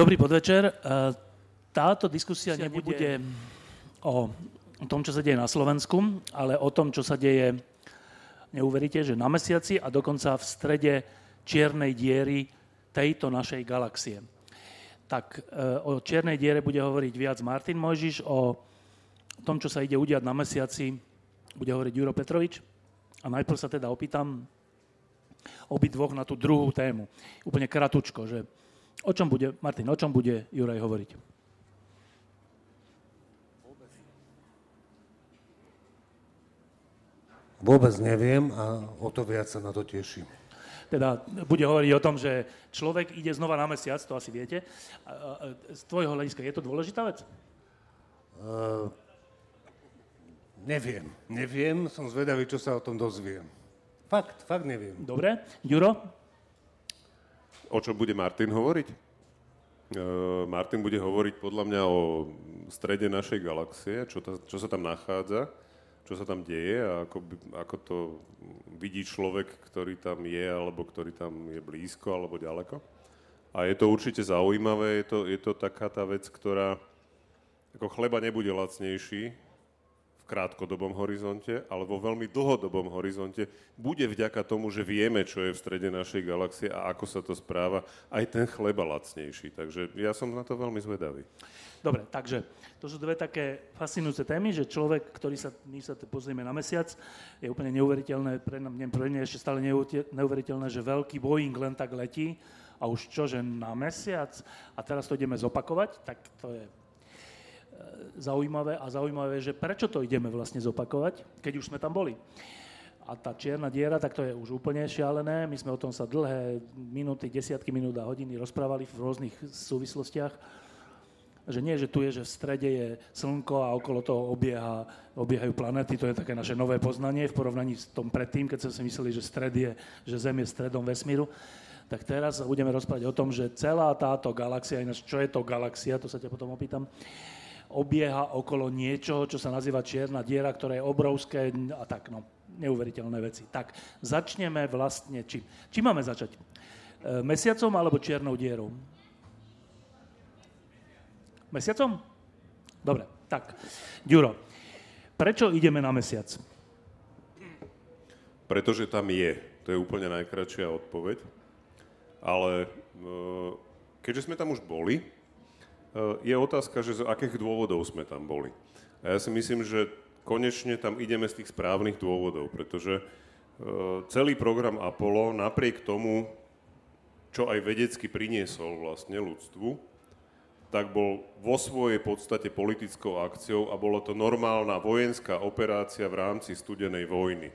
Dobrý podvečer. E, táto diskusia nebude o tom, čo sa deje na Slovensku, ale o tom, čo sa deje, neuveríte, že na mesiaci a dokonca v strede čiernej diery tejto našej galaxie. Tak e, o čiernej diere bude hovoriť viac Martin Mojžiš, o tom, čo sa ide udiať na mesiaci, bude hovoriť Juro Petrovič. A najprv sa teda opýtam obidvoch na tú druhú tému. Úplne kratučko, že O čom bude, Martin, o čom bude Juraj hovoriť? Vôbec neviem a o to viac sa na to teším. Teda bude hovoriť o tom, že človek ide znova na mesiac, to asi viete. Z tvojho hľadiska je to dôležitá vec? Uh, neviem. Neviem, som zvedavý, čo sa o tom dozviem. Fakt, fakt neviem. Dobre. Ďuro? O čom bude Martin hovoriť? Uh, Martin bude hovoriť podľa mňa o strede našej galaxie, čo, ta, čo sa tam nachádza, čo sa tam deje a ako, ako to vidí človek, ktorý tam je, alebo ktorý tam je blízko, alebo ďaleko. A je to určite zaujímavé, je to, je to taká tá vec, ktorá ako chleba nebude lacnejší, krátkodobom horizonte, ale vo veľmi dlhodobom horizonte bude vďaka tomu, že vieme, čo je v strede našej galaxie a ako sa to správa, aj ten chleba lacnejší. Takže ja som na to veľmi zvedavý. Dobre, takže to sú dve také fascinujúce témy, že človek, ktorý sa, my sa pozrieme na mesiac, je úplne neuveriteľné, pre, mňa, pre mňa ešte stále neuveriteľné, že veľký Boeing len tak letí a už čo, že na mesiac a teraz to ideme zopakovať, tak to je zaujímavé a zaujímavé, že prečo to ideme vlastne zopakovať, keď už sme tam boli. A tá čierna diera, tak to je už úplne šialené. My sme o tom sa dlhé minúty, desiatky minút a hodiny rozprávali v rôznych súvislostiach. Že nie, že tu je, že v strede je slnko a okolo toho obieha, obiehajú planety. To je také naše nové poznanie v porovnaní s tom predtým, keď sme si mysleli, že stred je, že Zem je stredom vesmíru. Tak teraz budeme rozprávať o tom, že celá táto galaxia, ináč čo je to galaxia, to sa ťa potom opýtam, obieha okolo niečoho, čo sa nazýva čierna diera, ktorá je obrovské a tak, no, neuveriteľné veci. Tak, začneme vlastne čím? Čím máme začať? E, mesiacom alebo čiernou dierou? Mesiacom? Dobre, tak. Ďuro, prečo ideme na mesiac? Pretože tam je. To je úplne najkračšia odpoveď. Ale e, keďže sme tam už boli, je otázka, že z akých dôvodov sme tam boli. A ja si myslím, že konečne tam ideme z tých správnych dôvodov, pretože eh, celý program Apollo napriek tomu, čo aj vedecky priniesol vlastne ľudstvu, tak bol vo svojej podstate politickou akciou a bola to normálna vojenská operácia v rámci studenej vojny.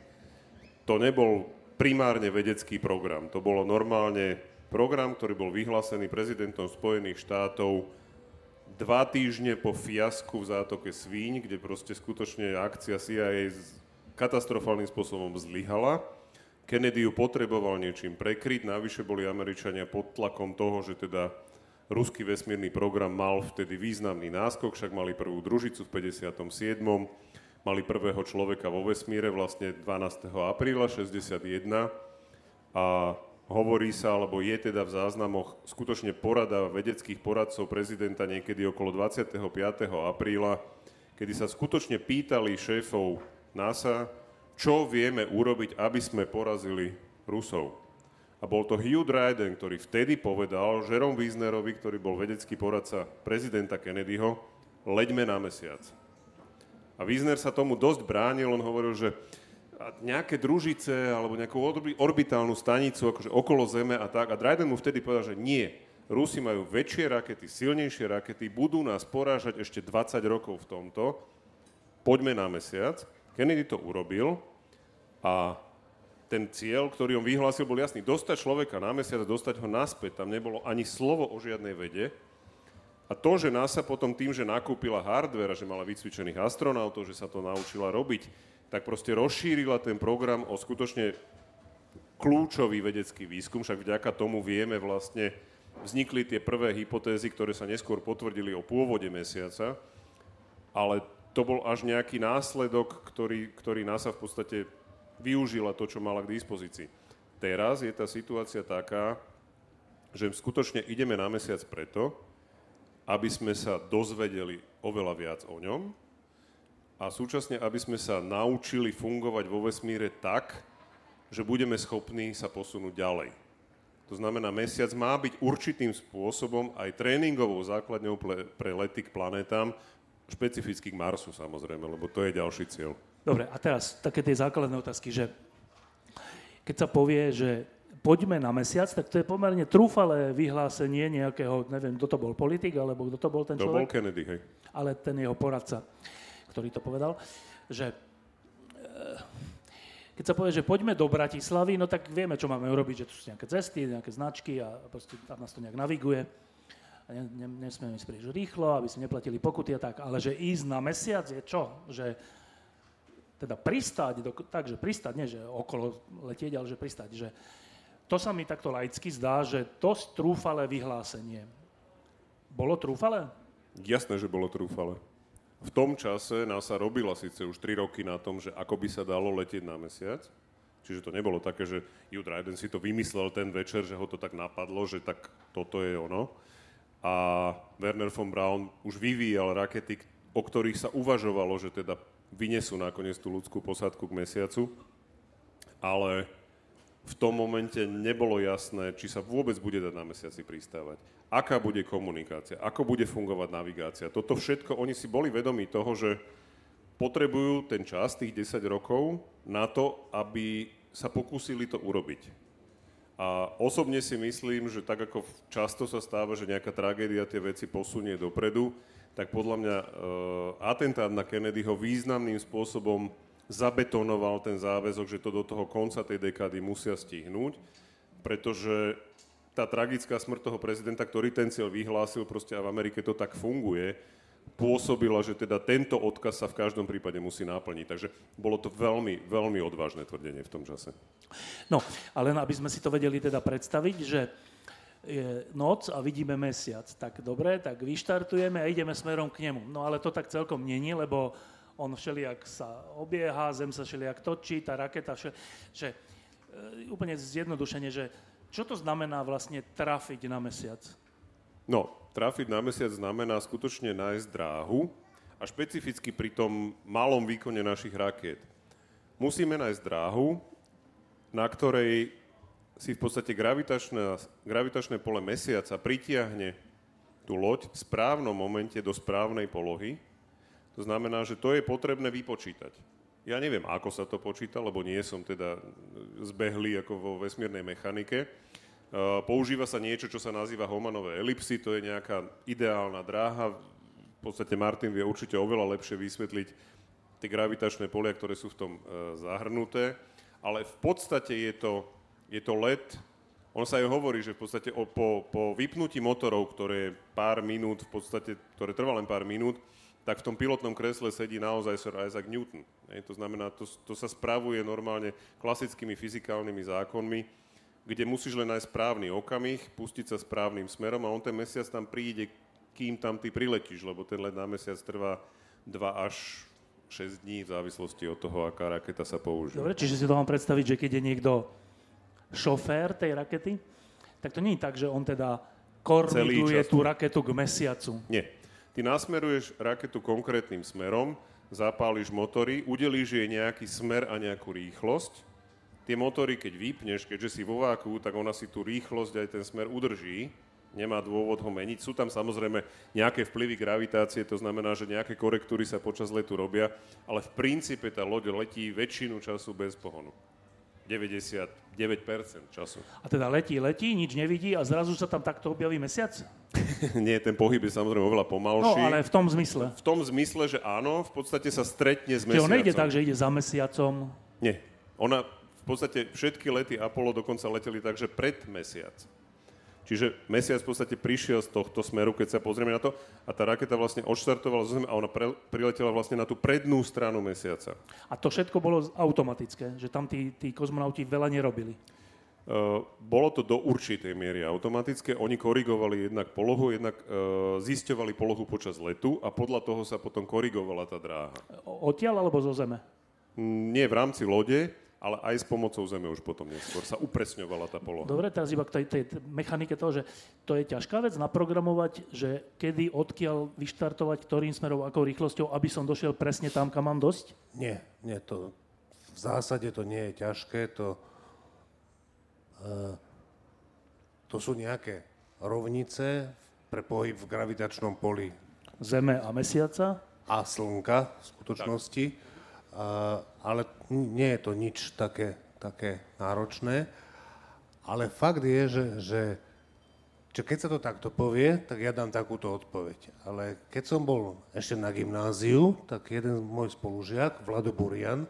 To nebol primárne vedecký program, to bolo normálne program, ktorý bol vyhlásený prezidentom Spojených štátov dva týždne po fiasku v zátoke Svíň, kde proste skutočne akcia CIA katastrofálnym spôsobom zlyhala. Kennedy ju potreboval niečím prekryť, navyše boli Američania pod tlakom toho, že teda ruský vesmírny program mal vtedy významný náskok, však mali prvú družicu v 57. Mali prvého človeka vo vesmíre vlastne 12. apríla 61 a hovorí sa, alebo je teda v záznamoch skutočne porada vedeckých poradcov prezidenta niekedy okolo 25. apríla, kedy sa skutočne pýtali šéfov NASA, čo vieme urobiť, aby sme porazili Rusov. A bol to Hugh Dryden, ktorý vtedy povedal Jerome Wiesnerovi, ktorý bol vedecký poradca prezidenta Kennedyho, leďme na mesiac. A Wiesner sa tomu dosť bránil, on hovoril, že nejaké družice alebo nejakú orbitálnu stanicu akože okolo Zeme a tak. A Dryden mu vtedy povedal, že nie. Rusi majú väčšie rakety, silnejšie rakety, budú nás porážať ešte 20 rokov v tomto. Poďme na mesiac. Kennedy to urobil a ten cieľ, ktorý on vyhlásil, bol jasný. Dostať človeka na mesiac, dostať ho naspäť. Tam nebolo ani slovo o žiadnej vede. A to, že NASA potom tým, že nakúpila hardware a že mala vycvičených astronautov, že sa to naučila robiť, tak proste rozšírila ten program o skutočne kľúčový vedecký výskum, však vďaka tomu vieme vlastne, vznikli tie prvé hypotézy, ktoré sa neskôr potvrdili o pôvode mesiaca, ale to bol až nejaký následok, ktorý, ktorý NASA v podstate využila to, čo mala k dispozícii. Teraz je tá situácia taká, že skutočne ideme na mesiac preto, aby sme sa dozvedeli oveľa viac o ňom a súčasne, aby sme sa naučili fungovať vo vesmíre tak, že budeme schopní sa posunúť ďalej. To znamená, mesiac má byť určitým spôsobom aj tréningovou základňou pre lety k planetám, špecificky k Marsu samozrejme, lebo to je ďalší cieľ. Dobre, a teraz také tie základné otázky, že keď sa povie, že poďme na mesiac, tak to je pomerne trúfalé vyhlásenie nejakého, neviem, kto to bol, politik, alebo kto to bol ten človek? To bol Kennedy, hej. Ale ten jeho poradca, ktorý to povedal, že eh, keď sa povie, že poďme do Bratislavy, no tak vieme, čo máme urobiť, že tu sú nejaké cesty, nejaké značky a proste tam nás to nejak naviguje. A ne, ne, nesmieme ísť príliš rýchlo, aby si neplatili pokuty a tak. Ale že ísť na mesiac je čo? Že teda pristáť, do, takže pristáť, nie že okolo letieť, ale že pristáť, že to sa mi takto laicky zdá, že dosť trúfalé vyhlásenie. Bolo trúfalé? Jasné, že bolo trúfalé. V tom čase NASA robila síce už 3 roky na tom, že ako by sa dalo letieť na mesiac, čiže to nebolo také, že Jude Ryden si to vymyslel ten večer, že ho to tak napadlo, že tak toto je ono. A Werner von Braun už vyvíjal rakety, o ktorých sa uvažovalo, že teda vynesú nakoniec tú ľudskú posádku k mesiacu, ale v tom momente nebolo jasné, či sa vôbec bude dať na mesiaci pristávať. Aká bude komunikácia, ako bude fungovať navigácia. Toto všetko, oni si boli vedomí toho, že potrebujú ten čas, tých 10 rokov, na to, aby sa pokúsili to urobiť. A osobne si myslím, že tak ako často sa stáva, že nejaká tragédia tie veci posunie dopredu, tak podľa mňa uh, atentát na Kennedyho významným spôsobom zabetonoval ten záväzok, že to do toho konca tej dekády musia stihnúť, pretože tá tragická smrť toho prezidenta, ktorý ten cieľ vyhlásil, proste a v Amerike to tak funguje, pôsobila, že teda tento odkaz sa v každom prípade musí náplniť. Takže bolo to veľmi, veľmi odvážne tvrdenie v tom čase. No, ale aby sme si to vedeli teda predstaviť, že je noc a vidíme mesiac. Tak dobre, tak vyštartujeme a ideme smerom k nemu. No ale to tak celkom není, lebo on všelijak sa obieha, Zem sa všelijak točí, tá raketa, všelijak, že e, úplne zjednodušene, že čo to znamená vlastne trafiť na mesiac? No, trafiť na mesiac znamená skutočne nájsť dráhu a špecificky pri tom malom výkone našich rakiet. Musíme nájsť dráhu, na ktorej si v podstate gravitačné, gravitačné pole mesiaca pritiahne tú loď v správnom momente do správnej polohy to znamená, že to je potrebné vypočítať. Ja neviem, ako sa to počíta, lebo nie som teda zbehlý ako vo vesmírnej mechanike. Používa sa niečo, čo sa nazýva Homanové elipsy, to je nejaká ideálna dráha. V podstate Martin vie určite oveľa lepšie vysvetliť tie gravitačné polia, ktoré sú v tom e, zahrnuté. Ale v podstate je to, je to let, on sa aj hovorí, že v podstate po, po vypnutí motorov, ktoré pár minút, v podstate, ktoré trvá len pár minút, tak v tom pilotnom kresle sedí naozaj Sir Isaac Newton. To znamená, to, to sa spravuje normálne klasickými fyzikálnymi zákonmi, kde musíš len nájsť správny okamih, pustiť sa správnym smerom a on ten mesiac tam príde, kým tam ty priletíš, lebo ten let na mesiac trvá 2 až 6 dní v závislosti od toho, aká raketa sa použije. Dobre, čiže si to mám predstaviť, že keď je niekto šofér tej rakety, tak to nie je tak, že on teda kormidluje tú raketu k mesiacu. Nie. Ty nasmeruješ raketu konkrétnym smerom, zapáliš motory, udelíš jej nejaký smer a nejakú rýchlosť. Tie motory, keď vypneš, keďže si vo váku, tak ona si tú rýchlosť aj ten smer udrží. Nemá dôvod ho meniť. Sú tam samozrejme nejaké vplyvy gravitácie, to znamená, že nejaké korektúry sa počas letu robia, ale v princípe tá loď letí väčšinu času bez pohonu. 99% času. A teda letí, letí, nič nevidí a zrazu sa tam takto objaví mesiac? Nie, ten pohyb je samozrejme oveľa pomalší. No, ale v tom zmysle. V tom zmysle, že áno, v podstate sa stretne s mesiacom. Čiže on nejde tak, že ide za mesiacom? Nie. Ona v podstate všetky lety Apollo dokonca leteli tak, že pred mesiac. Čiže mesiac v podstate prišiel z tohto smeru, keď sa pozrieme na to, a tá raketa vlastne odštartovala zo Zeme a ona pre, priletela vlastne na tú prednú stranu mesiaca. A to všetko bolo automatické, že tam tí, tí kozmonauti veľa nerobili. Uh, bolo to do určitej miery automatické. Oni korigovali jednak polohu, jednak uh, zisťovali polohu počas letu a podľa toho sa potom korigovala tá dráha. Odtiaľ alebo zo Zeme? Mm, nie v rámci lode, ale aj s pomocou Zeme už potom neskôr sa upresňovala tá poloha. Dobre, teraz iba k tej, tej mechanike toho, že to je ťažká vec naprogramovať, že kedy, odkiaľ vyštartovať, ktorým smerom, akou rýchlosťou, aby som došiel presne tam, kam mám dosť? Nie, nie, to v zásade to nie je ťažké, to, uh, to sú nejaké rovnice pre pohyb v gravitačnom poli Zeme a mesiaca? A slnka v skutočnosti. Tak ale nie je to nič také, také náročné. Ale fakt je, že, že, že keď sa to takto povie, tak ja dám takúto odpoveď. Ale keď som bol ešte na gymnáziu, tak jeden môj spolužiak, Vlado Burian,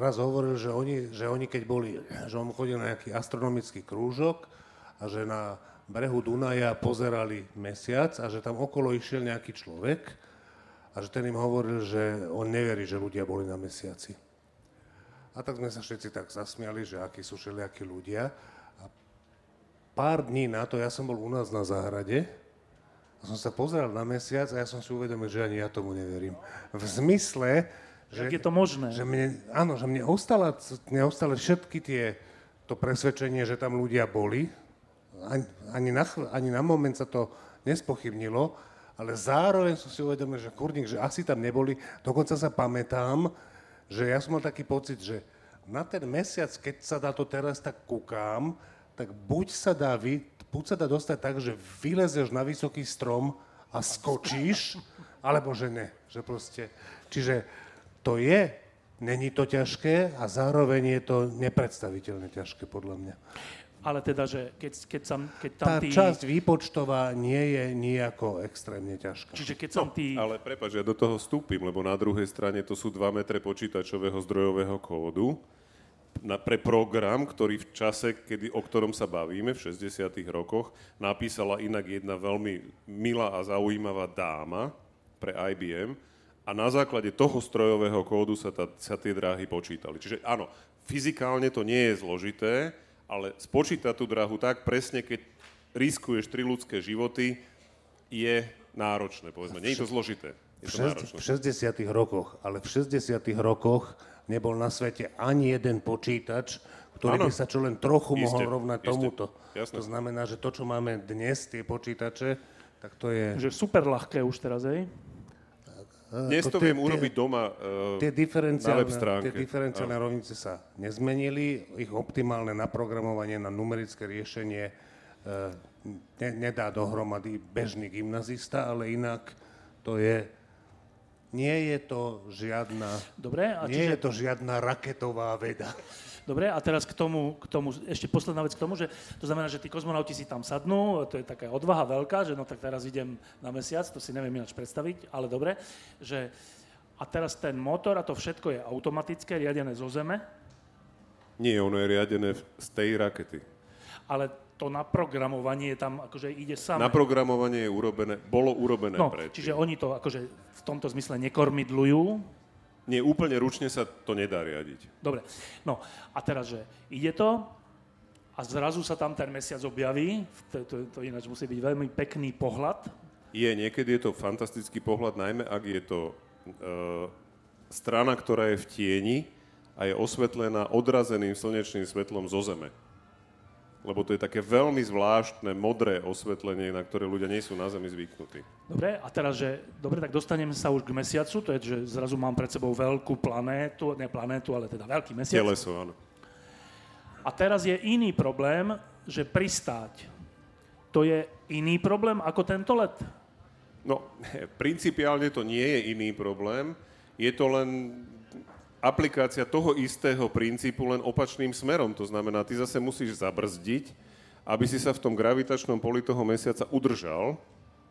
raz hovoril, že oni, že oni keď boli, že on chodil na nejaký astronomický krúžok a že na brehu Dunaja pozerali mesiac a že tam okolo išiel nejaký človek a že ten im hovoril, že on neverí, že ľudia boli na mesiaci. A tak sme sa všetci tak zasmiali, že akí sú všelijakí ľudia. A pár dní na to, ja som bol u nás na záhrade, a som sa pozeral na mesiac a ja som si uvedomil, že ani ja tomu neverím. V zmysle, že... Jak je to možné? Že mne, áno, že mne, ostala, mne ostali všetky tie, to presvedčenie, že tam ľudia boli. Ani, ani, na, ani na moment sa to nespochybnilo, ale zároveň som si uvedomil, že kurník, že asi tam neboli. Dokonca sa pamätám, že ja som mal taký pocit, že na ten mesiac, keď sa dá to teraz tak kúkám, tak buď sa dá, vy, buď sa dá dostať tak, že vylezeš na vysoký strom a skočíš, alebo že ne. Že proste, čiže to je, není to ťažké a zároveň je to nepredstaviteľne ťažké podľa mňa. Ale teda, že keď, keď, sam, keď tam Tá tí... časť výpočtová nie je nejako extrémne ťažká. Čiže keď som tí... Ale prepáč, ja do toho vstúpim, lebo na druhej strane to sú 2 metre počítačového zdrojového kódu na, pre program, ktorý v čase, kedy, o ktorom sa bavíme, v 60 rokoch, napísala inak jedna veľmi milá a zaujímavá dáma pre IBM a na základe toho strojového kódu sa, tá, sa tie dráhy počítali. Čiže áno, fyzikálne to nie je zložité, ale spočítať tú drahu tak presne, keď riskuješ tri ľudské životy, je náročné, povedzme. Nie je to zložité. Je to náročné. V 60 rokoch, ale v 60 rokoch nebol na svete ani jeden počítač, ktorý ano. by sa čo len trochu Isté. mohol rovnať Isté. tomuto. Jasné. To znamená, že to, čo máme dnes, tie počítače, tak to je... Že super ľahké už teraz, hej? Dnes to viem urobiť doma uh, tie diferenciálne, Tie diferenciálne rovnice sa nezmenili, ich optimálne naprogramovanie na numerické riešenie uh, ne, nedá dohromady bežný gymnazista, ale inak to je nie je to žiadna, Dobre, a nie čiže... je to žiadna raketová veda. Dobre, a teraz k tomu, k tomu, ešte posledná vec k tomu, že to znamená, že tí kozmonauti si tam sadnú, to je taká odvaha veľká, že no tak teraz idem na mesiac, to si neviem ináč predstaviť, ale dobre, že a teraz ten motor a to všetko je automatické, riadené zo Zeme? Nie, ono je riadené z tej rakety. Ale to naprogramovanie tam akože ide samé. Naprogramovanie je urobené, bolo urobené no, predtým. Čiže oni to akože v tomto zmysle nekormidlujú, nie, úplne ručne sa to nedá riadiť. Dobre, no a teraz, že ide to a zrazu sa tam ten mesiac objaví, to, to, to ináč musí byť veľmi pekný pohľad. Je, niekedy je to fantastický pohľad, najmä ak je to e, strana, ktorá je v tieni a je osvetlená odrazeným slnečným svetlom zo Zeme lebo to je také veľmi zvláštne modré osvetlenie, na ktoré ľudia nie sú na Zemi zvyknutí. Dobre, a teraz, že, dobre, tak dostanem sa už k mesiacu, to je, že zrazu mám pred sebou veľkú planétu, ne planétu, ale teda veľký mesiac. Teleso, áno. A teraz je iný problém, že pristáť. To je iný problém ako tento let? No, principiálne to nie je iný problém. Je to len aplikácia toho istého princípu len opačným smerom. To znamená, ty zase musíš zabrzdiť, aby si sa v tom gravitačnom poli toho mesiaca udržal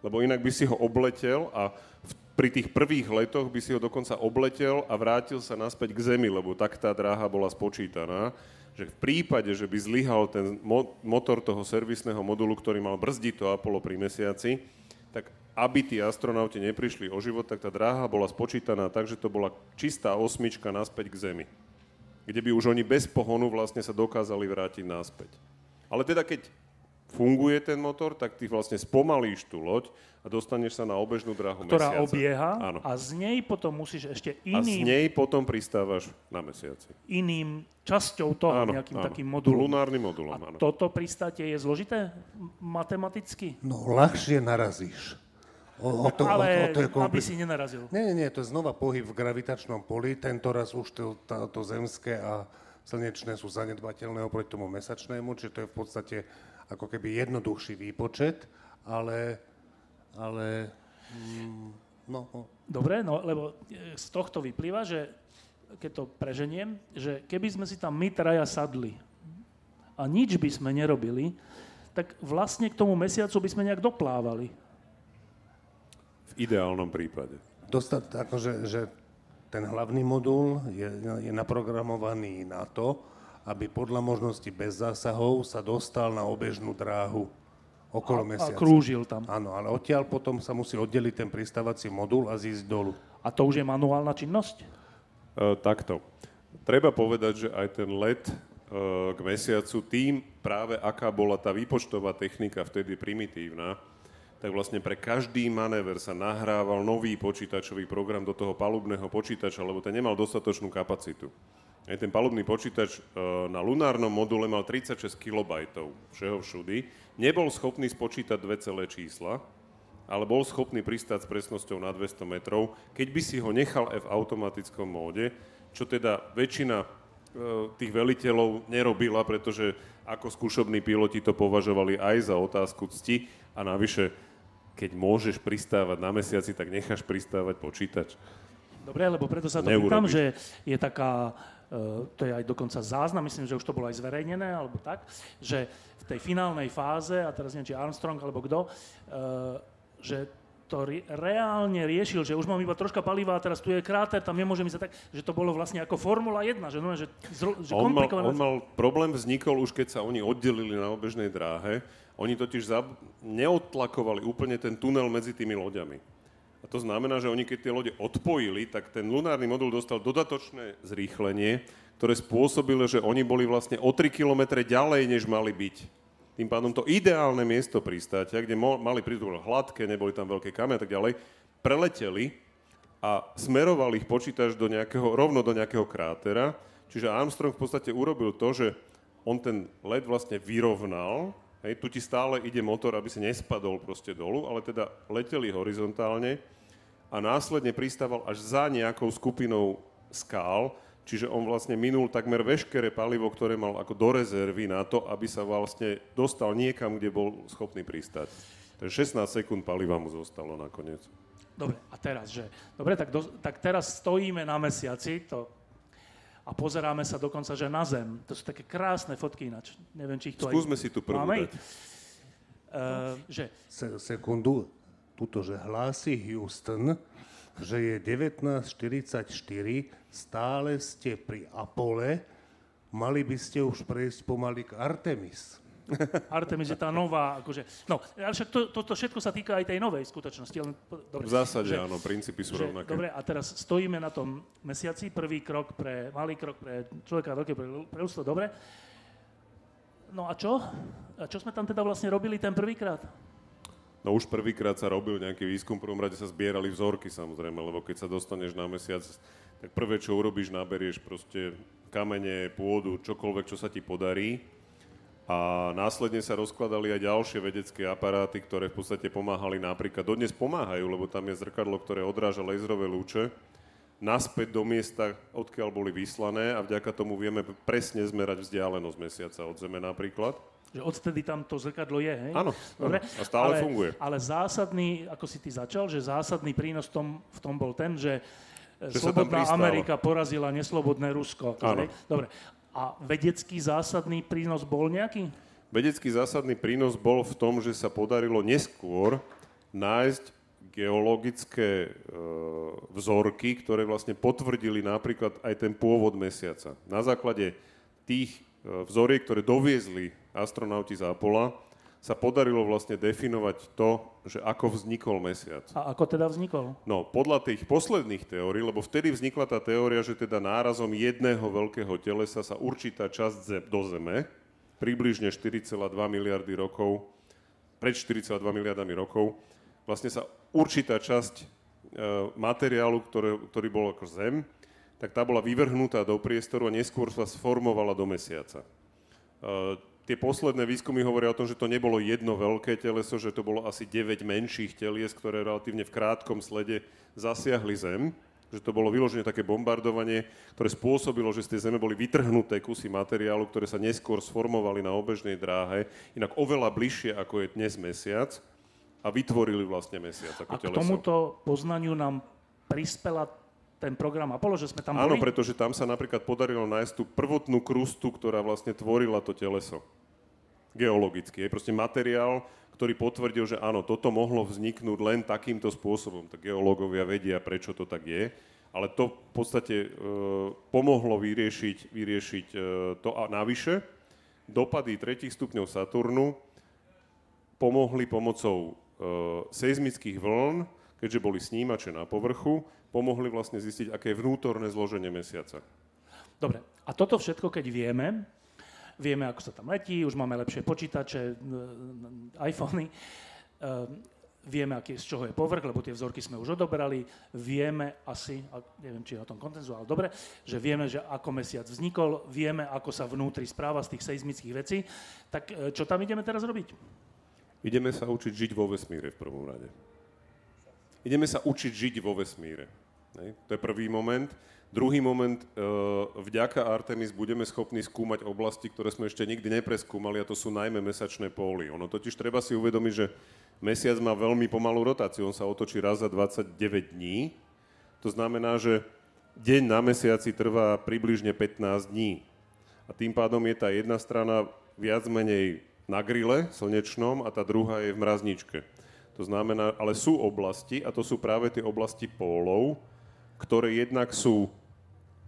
lebo inak by si ho obletel a v, pri tých prvých letoch by si ho dokonca obletel a vrátil sa naspäť k Zemi, lebo tak tá dráha bola spočítaná, že v prípade, že by zlyhal ten mo- motor toho servisného modulu, ktorý mal brzdiť to Apollo pri mesiaci, tak aby tí astronauti neprišli o život, tak tá dráha bola spočítaná tak, že to bola čistá osmička naspäť k Zemi. Kde by už oni bez pohonu vlastne sa dokázali vrátiť naspäť. Ale teda keď funguje ten motor, tak ty vlastne spomalíš tú loď a dostaneš sa na obežnú dráhu ktorá mesiaca. obieha Áno. a z nej potom musíš ešte A z iným, nej potom pristávaš na mesiaci. iným časťou toho, Áno, nejakým áno. takým modulom. Lunárnym modulom, A áno. toto pristátie je zložité matematicky? No, ľahšie narazíš. O, o to, Ale o, o to je aby si nenarazil. Nie, nie, to je znova pohyb v gravitačnom poli, tento raz už to, tá, to zemské a slnečné sú zanedbateľné oproti tomu mesačnému, čiže to je v podstate ako keby jednoduchší výpočet, ale, ale mm, no, no, Dobre, no lebo e, z tohto vyplýva, že keď to preženiem, že keby sme si tam my traja sadli a nič by sme nerobili, tak vlastne k tomu mesiacu by sme nejak doplávali. V ideálnom prípade. dostat, akože, že ten hlavný modul je, je naprogramovaný na to, aby podľa možnosti bez zásahov sa dostal na obežnú dráhu okolo A mesiaca. krúžil tam. Áno, ale odtiaľ potom sa musí oddeliť ten pristávací modul a zísť dolu. A to už je manuálna činnosť? E, takto. Treba povedať, že aj ten let e, k mesiacu, tým práve aká bola tá výpočtová technika vtedy primitívna, tak vlastne pre každý manéver sa nahrával nový počítačový program do toho palubného počítača, lebo ten nemal dostatočnú kapacitu. Aj ten palubný počítač e, na lunárnom module mal 36 kB všeho všudy. Nebol schopný spočítať dve celé čísla, ale bol schopný pristáť s presnosťou na 200 metrov, keď by si ho nechal aj v automatickom móde, čo teda väčšina e, tých veliteľov nerobila, pretože ako skúšobní piloti to považovali aj za otázku cti a navyše, keď môžeš pristávať na mesiaci, tak necháš pristávať počítač. Dobre, lebo preto sa to pýtam, že je taká, e, to je aj dokonca záznam, myslím, že už to bolo aj zverejnené, alebo tak, že v tej finálnej fáze, a teraz neviem, či Armstrong alebo kto, e, že to reálne riešil, že už mám iba troška paliva a teraz tu je kráter, tam nemôžem ísť tak, že to bolo vlastne ako Formula 1, že, no, že, zro, že On mal, on mal problém vznikol už keď sa oni oddelili na obežnej dráhe. Oni totiž zab- neodtlakovali úplne ten tunel medzi tými loďami. A to znamená, že oni keď tie lode odpojili, tak ten lunárny modul dostal dodatočné zrýchlenie, ktoré spôsobilo, že oni boli vlastne o 3 km ďalej, než mali byť. Tým pádom to ideálne miesto pristátia, kde mo- mali bolo hladké, neboli tam veľké kamy a tak ďalej, preleteli a smeroval ich počítač do nejakého, rovno do nejakého krátera. Čiže Armstrong v podstate urobil to, že on ten led vlastne vyrovnal, hej, tu ti stále ide motor, aby si nespadol proste dolu, ale teda leteli horizontálne a následne pristával až za nejakou skupinou skál, čiže on vlastne minul takmer veškeré palivo, ktoré mal ako do rezervy na to, aby sa vlastne dostal niekam, kde bol schopný pristať. Takže 16 sekúnd paliva mu zostalo nakoniec. Dobre, a teraz, že... Dobre, tak, do, tak teraz stojíme na mesiaci to, a pozeráme sa dokonca, že na Zem. To sú také krásne fotky ináč. Neviem, či ich tu Skúsme aj... si tu prvú Máme dať. Uh, že Se, sekundu, tuto, že hlási Houston, že je 1944, stále ste pri Apole, mali by ste už prejsť pomaly k Artemis. Artemis je tá nová, akože... No, ale však to, toto všetko sa týka aj tej novej skutočnosti. Len, dobre, V zásade že, áno, princípy sú že, rovnaké. dobre, a teraz stojíme na tom mesiaci, prvý krok pre, malý krok pre človeka, veľký pre, pre ľudstvo, dobre. No a čo? A čo sme tam teda vlastne robili ten prvýkrát? No už prvýkrát sa robil nejaký výskum, v prvom rade sa zbierali vzorky samozrejme, lebo keď sa dostaneš na mesiac, tak prvé, čo urobíš, naberieš proste kamene, pôdu, čokoľvek, čo sa ti podarí. A následne sa rozkladali aj ďalšie vedecké aparáty, ktoré v podstate pomáhali napríklad, dodnes pomáhajú, lebo tam je zrkadlo, ktoré odráža laserové lúče, naspäť do miesta, odkiaľ boli vyslané a vďaka tomu vieme presne zmerať vzdialenosť mesiaca od Zeme napríklad. Že odtedy tam to zrkadlo je, hej? Áno, Dobre. A stále ale, funguje. Ale zásadný, ako si ty začal, že zásadný prínos v tom, v tom bol ten, že, Že slobodná. Amerika porazila neslobodné Rusko. Áno. Dobre. A vedecký zásadný prínos bol nejaký? Vedecký zásadný prínos bol v tom, že sa podarilo neskôr nájsť geologické e, vzorky, ktoré vlastne potvrdili napríklad aj ten pôvod mesiaca. Na základe tých e, vzoriek, ktoré doviezli astronauti z Apola, sa podarilo vlastne definovať to, že ako vznikol mesiac. A ako teda vznikol? No, podľa tých posledných teórií, lebo vtedy vznikla tá teória, že teda nárazom jedného veľkého telesa sa určitá časť do Zeme, približne 4,2 miliardy rokov, pred 4,2 miliardami rokov, vlastne sa určitá časť e, materiálu, ktoré, ktorý bol ako Zem, tak tá bola vyvrhnutá do priestoru a neskôr sa sformovala do mesiaca. E, tie posledné výskumy hovoria o tom, že to nebolo jedno veľké teleso, že to bolo asi 9 menších telies, ktoré relatívne v krátkom slede zasiahli Zem, že to bolo vyložené také bombardovanie, ktoré spôsobilo, že z tej Zeme boli vytrhnuté kusy materiálu, ktoré sa neskôr sformovali na obežnej dráhe, inak oveľa bližšie, ako je dnes Mesiac, a vytvorili vlastne Mesiac ako a k teleso. tomuto poznaniu nám prispela ten program Apollo, že sme tam Áno, boli? pretože tam sa napríklad podarilo nájsť tú prvotnú krustu, ktorá vlastne tvorila to teleso geologicky. Je proste materiál, ktorý potvrdil, že áno, toto mohlo vzniknúť len takýmto spôsobom. Tak geológovia vedia, prečo to tak je. Ale to v podstate e, pomohlo vyriešiť, vyriešiť e, to a navyše dopady tretich stupňov Saturnu pomohli pomocou e, seizmických vln, keďže boli snímače na povrchu, pomohli vlastne zistiť, aké je vnútorné zloženie mesiaca. Dobre, a toto všetko, keď vieme, vieme, ako sa tam letí, už máme lepšie počítače, iPhony, vieme, aký, z čoho je povrch, lebo tie vzorky sme už odobrali, vieme asi, neviem, či je o tom kontenzu, ale dobre, že vieme, že ako mesiac vznikol, vieme, ako sa vnútri správa z tých seizmických vecí, tak e, čo tam ideme teraz robiť? Ideme sa učiť žiť vo vesmíre v prvom rade. Ideme sa učiť žiť vo vesmíre. To je prvý moment. Druhý moment, e, vďaka Artemis budeme schopní skúmať oblasti, ktoré sme ešte nikdy nepreskúmali, a to sú najmä mesačné póly. Ono totiž treba si uvedomiť, že mesiac má veľmi pomalú rotáciu, on sa otočí raz za 29 dní. To znamená, že deň na mesiaci trvá približne 15 dní. A tým pádom je tá jedna strana viac menej na grile slnečnom a tá druhá je v mrazničke. To znamená, ale sú oblasti, a to sú práve tie oblasti pólov, ktoré jednak sú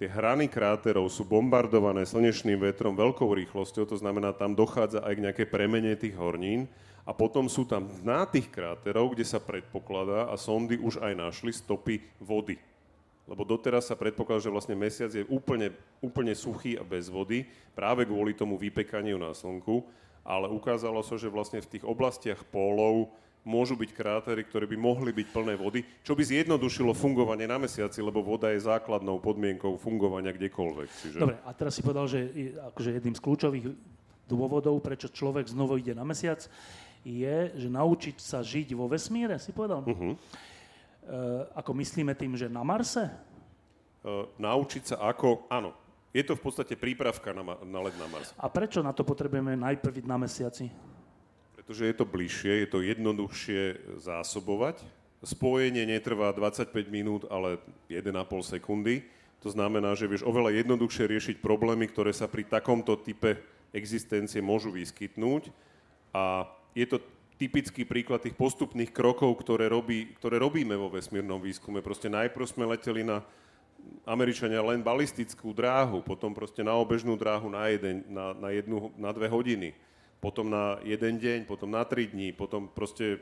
tie hrany kráterov sú bombardované slnečným vetrom veľkou rýchlosťou, to znamená, tam dochádza aj k nejaké premene tých hornín a potom sú tam dná tých kráterov, kde sa predpokladá a sondy už aj našli stopy vody. Lebo doteraz sa predpokladá, že vlastne mesiac je úplne, úplne suchý a bez vody, práve kvôli tomu vypekaniu na slnku, ale ukázalo sa, že vlastne v tých oblastiach pólov môžu byť krátery, ktoré by mohli byť plné vody, čo by zjednodušilo fungovanie na mesiaci, lebo voda je základnou podmienkou fungovania kdekoľvek. Čiže... Dobre, a teraz si povedal, že akože jedným z kľúčových dôvodov, prečo človek znovu ide na mesiac, je, že naučiť sa žiť vo vesmíre, si povedal? Uh-huh. E, ako myslíme tým, že na Marse? E, naučiť sa ako, áno, je to v podstate prípravka na, na let na Mars. A prečo na to potrebujeme najprv na mesiaci? Pretože je to bližšie, je to jednoduchšie zásobovať. Spojenie netrvá 25 minút, ale 1,5 sekundy. To znamená, že vieš oveľa jednoduchšie riešiť problémy, ktoré sa pri takomto type existencie môžu vyskytnúť. A je to typický príklad tých postupných krokov, ktoré, robí, ktoré robíme vo vesmírnom výskume. Proste najprv sme leteli na Američania len balistickú dráhu, potom proste na obežnú dráhu na, jeden, na, na, jednu, na dve hodiny potom na jeden deň, potom na tri dní, potom proste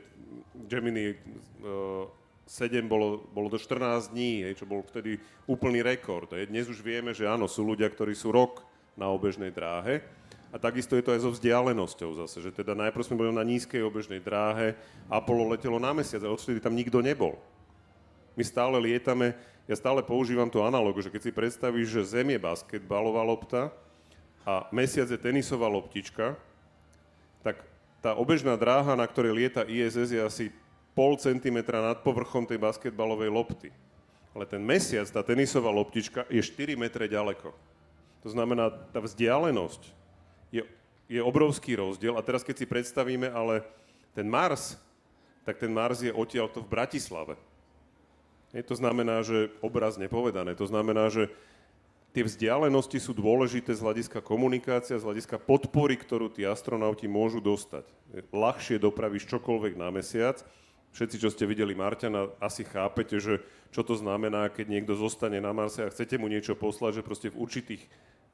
Gemini uh, e, 7 bolo, bolo do 14 dní, hej, čo bol vtedy úplný rekord. Hej. Dnes už vieme, že áno, sú ľudia, ktorí sú rok na obežnej dráhe. A takisto je to aj so vzdialenosťou zase, že teda najprv sme boli na nízkej obežnej dráhe, Apollo letelo na mesiac a odtedy tam nikto nebol. My stále lietame, ja stále používam tú analogu, že keď si predstavíš, že Zem je basketbalová lopta a mesiac je tenisová loptička, tak tá obežná dráha, na ktorej lieta ISS, je asi pol centimetra nad povrchom tej basketbalovej lopty. Ale ten mesiac, tá tenisová loptička, je 4 metre ďaleko. To znamená, tá vzdialenosť je, je obrovský rozdiel. A teraz, keď si predstavíme, ale ten Mars, tak ten Mars je odtiaľto v Bratislave. Je, to znamená, že obrazne povedané, to znamená, že tie vzdialenosti sú dôležité z hľadiska komunikácia, z hľadiska podpory, ktorú tí astronauti môžu dostať. Ľahšie dopravíš čokoľvek na mesiac, Všetci, čo ste videli Marťana, asi chápete, že čo to znamená, keď niekto zostane na Marse a chcete mu niečo poslať, že proste v určitých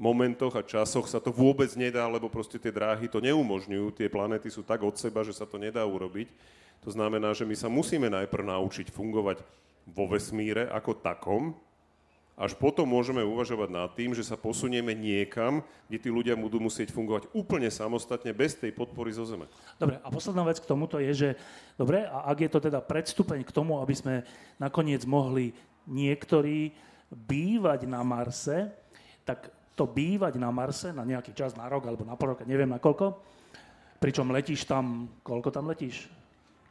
momentoch a časoch sa to vôbec nedá, lebo proste tie dráhy to neumožňujú, tie planéty sú tak od seba, že sa to nedá urobiť. To znamená, že my sa musíme najprv naučiť fungovať vo vesmíre ako takom, až potom môžeme uvažovať nad tým, že sa posunieme niekam, kde tí ľudia budú musieť fungovať úplne samostatne, bez tej podpory zo Zeme. Dobre, a posledná vec k tomuto je, že dobre, a ak je to teda predstupeň k tomu, aby sme nakoniec mohli niektorí bývať na Marse, tak to bývať na Marse na nejaký čas, na rok alebo na pol roka, neviem na koľko, pričom letíš tam, koľko tam letíš?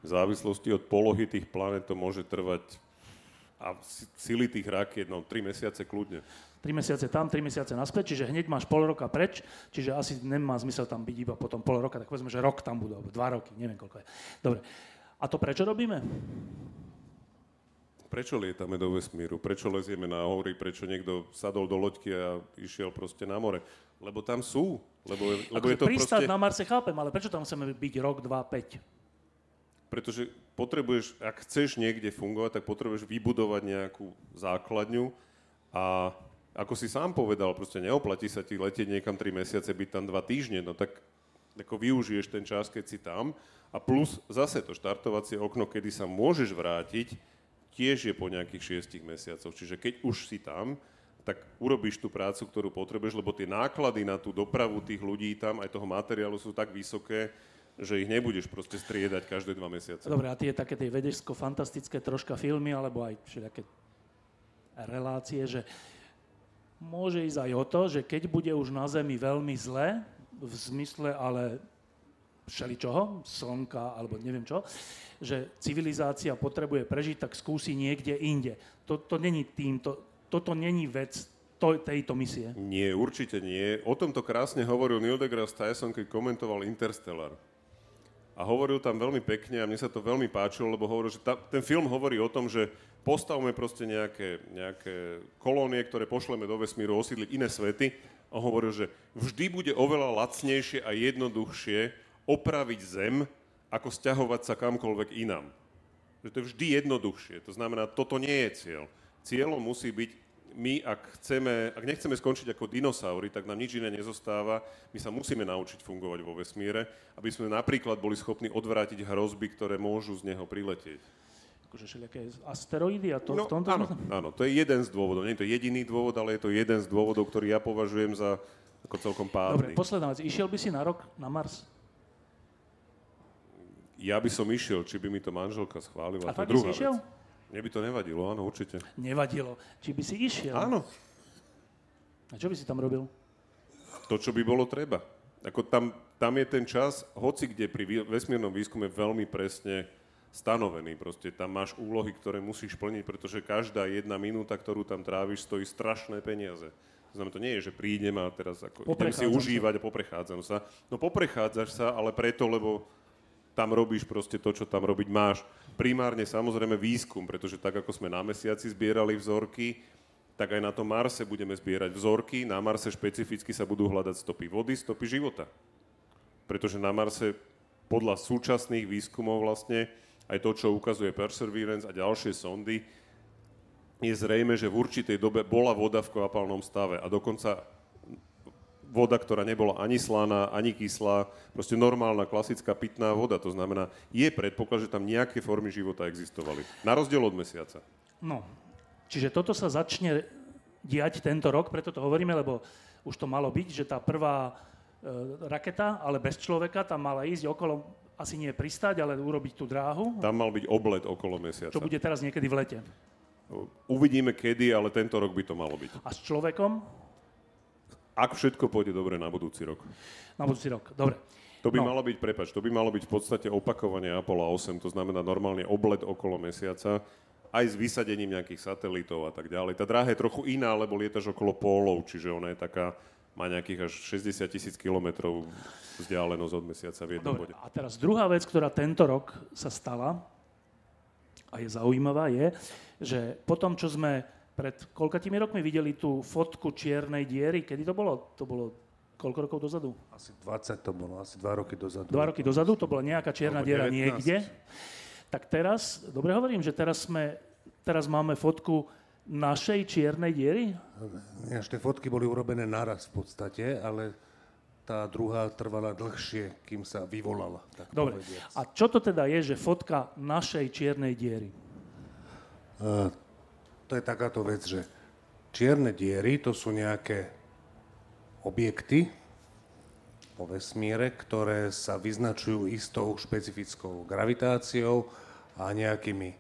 V závislosti od polohy tých planet to môže trvať a sily tých rakiet, no 3 mesiace kľudne. 3 mesiace tam, 3 mesiace naspäť, čiže hneď máš pol roka preč, čiže asi nemá zmysel tam byť iba potom pol roka, tak povedzme, že rok tam budú, alebo dva roky, neviem koľko je. Dobre. A to prečo robíme? Prečo lietame do vesmíru? Prečo lezieme na hory? Prečo niekto sadol do loďky a išiel proste na more? Lebo tam sú. Lebo, lebo je to proste... na Marse chápem, ale prečo tam chceme byť rok, dva, päť? Pretože potrebuješ, ak chceš niekde fungovať, tak potrebuješ vybudovať nejakú základňu a ako si sám povedal, proste neoplatí sa ti letieť niekam 3 mesiace, byť tam 2 týždne, no tak ako využiješ ten čas, keď si tam a plus zase to štartovacie okno, kedy sa môžeš vrátiť, tiež je po nejakých 6 mesiacoch. Čiže keď už si tam, tak urobíš tú prácu, ktorú potrebuješ, lebo tie náklady na tú dopravu tých ľudí tam, aj toho materiálu sú tak vysoké, že ich nebudeš proste striedať každé dva mesiace. Dobre, a tie také tie vedecko-fantastické troška filmy, alebo aj všelijaké relácie, že môže ísť aj o to, že keď bude už na Zemi veľmi zle, v zmysle ale všeličoho, slnka alebo neviem čo, že civilizácia potrebuje prežiť, tak skúsi niekde inde. To, to není týmto, toto není vec to, tejto misie. Nie, určite nie. O tomto krásne hovoril Neil deGrasse Tyson, keď komentoval Interstellar a hovoril tam veľmi pekne a mne sa to veľmi páčilo, lebo hovoril, že ta, ten film hovorí o tom, že postavme proste nejaké, nejaké kolónie, ktoré pošleme do vesmíru osídliť iné svety a hovoril, že vždy bude oveľa lacnejšie a jednoduchšie opraviť Zem, ako stiahovať sa kamkoľvek inám. Že to je vždy jednoduchšie. To znamená, toto nie je cieľ. Cieľom musí byť my, ak, chceme, ak nechceme skončiť ako dinosaury, tak nám nič iné nezostáva. My sa musíme naučiť fungovať vo vesmíre, aby sme napríklad boli schopní odvrátiť hrozby, ktoré môžu z neho priletieť. Akože všelijaké asteroidy a to no, v tomto... Áno, áno, to je jeden z dôvodov. Nie je to jediný dôvod, ale je to jeden z dôvodov, ktorý ja považujem za ako celkom pádny. Dobre, posledná vec. Išiel by si na rok na Mars? Ja by som išiel, či by mi to manželka schválila. A to je druhá si išiel? Mne by to nevadilo, áno, určite. Nevadilo. Či by si išiel? Áno. A čo by si tam robil? To, čo by bolo treba. Ako tam, tam je ten čas, hoci kde pri vesmírnom výskume veľmi presne stanovený. Proste tam máš úlohy, ktoré musíš plniť, pretože každá jedna minúta, ktorú tam tráviš, stojí strašné peniaze. To znamená, to nie je, že prídem a teraz ako idem si užívať sa. a poprechádzam sa. No poprechádzaš sa, ale preto, lebo tam robíš proste to, čo tam robiť máš. Primárne samozrejme výskum, pretože tak ako sme na mesiaci zbierali vzorky, tak aj na tom Marse budeme zbierať vzorky. Na Marse špecificky sa budú hľadať stopy vody, stopy života. Pretože na Marse podľa súčasných výskumov vlastne aj to, čo ukazuje Perseverance a ďalšie sondy, je zrejme, že v určitej dobe bola voda v kvapalnom stave a dokonca voda, ktorá nebola ani slaná, ani kyslá, proste normálna, klasická pitná voda. To znamená, je predpoklad, že tam nejaké formy života existovali. Na rozdiel od mesiaca. No, čiže toto sa začne diať tento rok, preto to hovoríme, lebo už to malo byť, že tá prvá e, raketa, ale bez človeka, tam mala ísť okolo, asi nie pristať, ale urobiť tú dráhu. Tam mal byť oblet okolo mesiaca. Čo bude teraz niekedy v lete. Uvidíme kedy, ale tento rok by to malo byť. A s človekom? Ak všetko pôjde dobre na budúci rok. Na budúci rok, dobre. To by no. malo byť, prepač, to by malo byť v podstate opakovanie Apollo 8, to znamená normálne oblet okolo mesiaca, aj s vysadením nejakých satelitov a tak ďalej. Tá dráha je trochu iná, lebo lietaš okolo pólov, čiže ona je taká, má nejakých až 60 tisíc kilometrov vzdialenosť od mesiaca v jednom Dobre, bode. A teraz druhá vec, ktorá tento rok sa stala a je zaujímavá, je, že po tom, čo sme pred koľkatými rokmi videli tú fotku čiernej diery? Kedy to bolo? To bolo koľko rokov dozadu? Asi 20 to bolo, asi 2 roky dozadu. 2 roky dozadu, to bola nejaká čierna diera 19. niekde. tak teraz, dobre hovorím, že teraz, sme, teraz máme fotku našej čiernej diery? Až tie fotky boli urobené naraz v podstate, ale tá druhá trvala dlhšie, kým sa vyvolala. Tak Dobre. Povediac. A čo to teda je, že fotka našej čiernej diery? Uh, to je takáto vec, že čierne diery to sú nejaké objekty po vesmíre, ktoré sa vyznačujú istou špecifickou gravitáciou a nejakými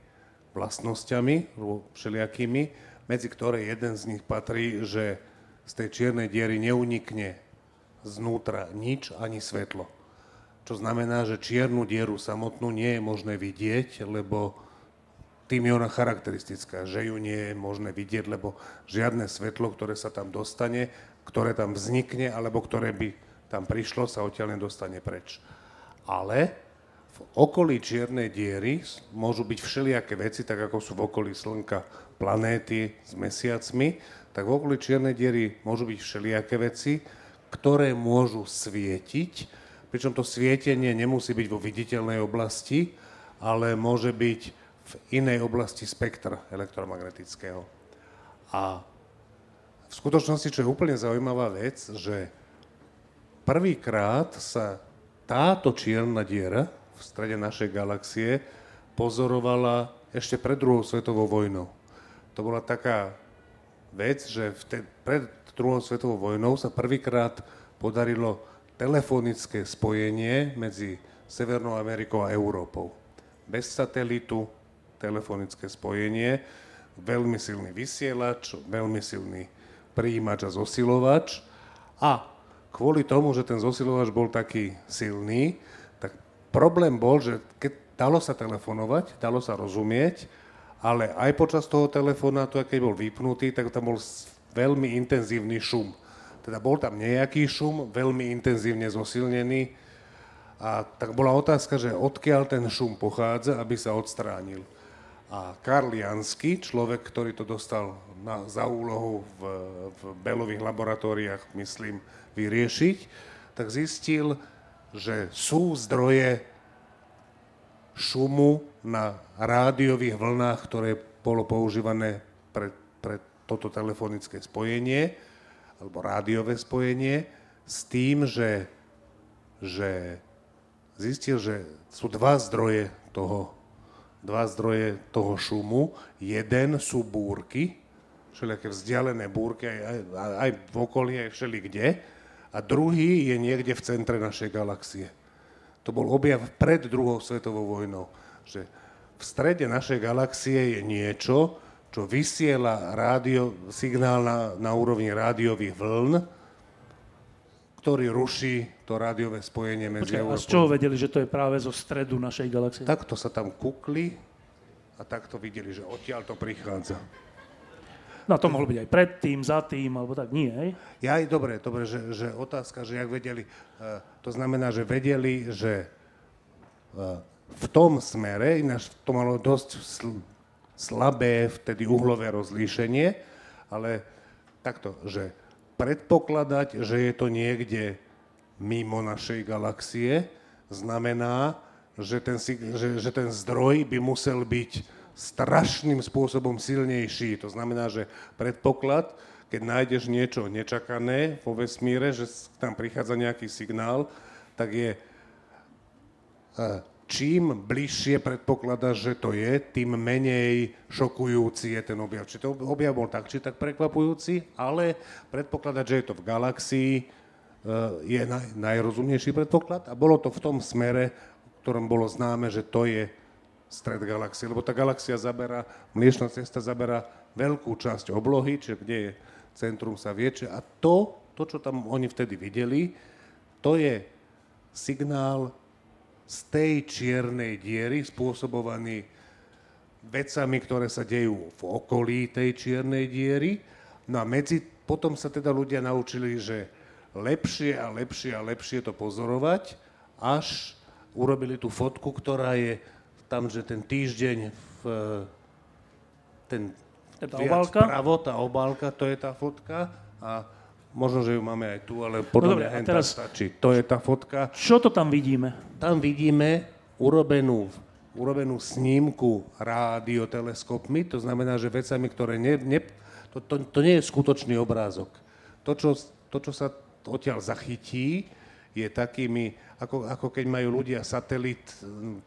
vlastnosťami všelijakými, medzi ktoré jeden z nich patrí, že z tej čiernej diery neunikne znútra nič ani svetlo. Čo znamená, že čiernu dieru samotnú nie je možné vidieť, lebo tým je ona charakteristická, že ju nie je možné vidieť, lebo žiadne svetlo, ktoré sa tam dostane, ktoré tam vznikne, alebo ktoré by tam prišlo, sa odtiaľ nedostane preč. Ale v okolí čiernej diery môžu byť všelijaké veci, tak ako sú v okolí Slnka planéty s mesiacmi, tak v okolí čiernej diery môžu byť všelijaké veci, ktoré môžu svietiť, pričom to svietenie nemusí byť vo viditeľnej oblasti, ale môže byť v inej oblasti spektra elektromagnetického. A v skutočnosti, čo je úplne zaujímavá vec, že prvýkrát sa táto čierna diera v strede našej galaxie pozorovala ešte pred druhou svetovou vojnou. To bola taká vec, že te, pred druhou svetovou vojnou sa prvýkrát podarilo telefonické spojenie medzi Severnou Amerikou a Európou. Bez satelitu telefonické spojenie, veľmi silný vysielač, veľmi silný príjimač a zosilovač a kvôli tomu, že ten zosilovač bol taký silný, tak problém bol, že keď dalo sa telefonovať, dalo sa rozumieť, ale aj počas toho telefonátu, keď bol vypnutý, tak tam bol veľmi intenzívny šum. Teda bol tam nejaký šum, veľmi intenzívne zosilnený. A tak bola otázka, že odkiaľ ten šum pochádza, aby sa odstránil. A Karl Jansky, človek, ktorý to dostal na, za úlohu v, v Belových laboratóriách, myslím, vyriešiť, tak zistil, že sú zdroje šumu na rádiových vlnách, ktoré bolo používané pre, pre toto telefonické spojenie alebo rádiové spojenie s tým, že, že zistil, že sú dva zdroje toho, dva zdroje toho šumu. Jeden sú búrky, všelijaké vzdialené búrky aj, aj, aj v okolí, aj všeli kde. A druhý je niekde v centre našej galaxie. To bol objav pred druhou svetovou vojnou. Že v strede našej galaxie je niečo, čo vysiela rádio, signál na, na úrovni rádiových vln, ktorý ruší to rádiové spojenie medzi Počkej, A z čoho vedeli, že to je práve zo stredu našej galaxie? Takto sa tam kukli a takto videli, že odtiaľ to prichádza. No to mohlo byť aj predtým, za tým, alebo tak nie, hej? Ja aj dobre, dobre, že, že otázka, že jak vedeli, uh, to znamená, že vedeli, že uh, v tom smere, ináč to malo dosť sl- slabé vtedy uhlové rozlíšenie, ale takto, že predpokladať, že je to niekde mimo našej galaxie, znamená, že ten, že, že ten zdroj by musel byť strašným spôsobom silnejší. To znamená, že predpoklad, keď nájdeš niečo nečakané vo vesmíre, že tam prichádza nejaký signál, tak je uh, čím bližšie predpokladá, že to je, tým menej šokujúci je ten objav. Či to objav bol tak, či tak prekvapujúci, ale predpokladať, že je to v galaxii, eh, je naj, najrozumnejší predpoklad a bolo to v tom smere, v ktorom bolo známe, že to je stred galaxie, lebo tá galaxia zabera, mliečná cesta zabera veľkú časť oblohy, čiže kde je centrum sa vie, a to, to, čo tam oni vtedy videli, to je signál z tej čiernej diery spôsobovaný vecami, ktoré sa dejú v okolí tej čiernej diery. No a medzi, potom sa teda ľudia naučili, že lepšie a lepšie a lepšie to pozorovať, až urobili tú fotku, ktorá je tam, že ten týždeň v ten tá obálka? Pravo, tá obálka, to je tá fotka a Možno, že ju máme aj tu, ale podľa no, mňa teraz, stačí. To je tá fotka. Čo to tam vidíme? Tam vidíme urobenú urobenú snímku rádioteleskopmi, to znamená, že vecami, ktoré ne, ne, to, to, to nie je skutočný obrázok. To, čo, to, čo sa odtiaľ zachytí, je takými, ako, ako keď majú ľudia satelit,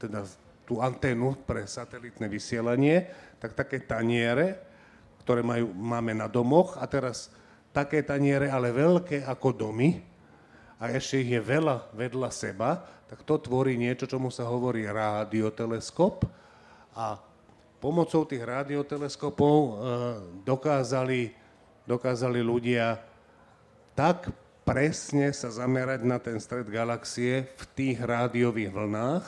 teda tú anténu pre satelitné vysielanie, tak také taniere, ktoré majú, máme na domoch a teraz také taniere, ale veľké ako domy a ešte ich je veľa vedľa seba, tak to tvorí niečo, čomu sa hovorí rádioteleskop a pomocou tých rádioteleskopov e, dokázali, dokázali ľudia tak presne sa zamerať na ten stred galaxie v tých rádiových vlnách,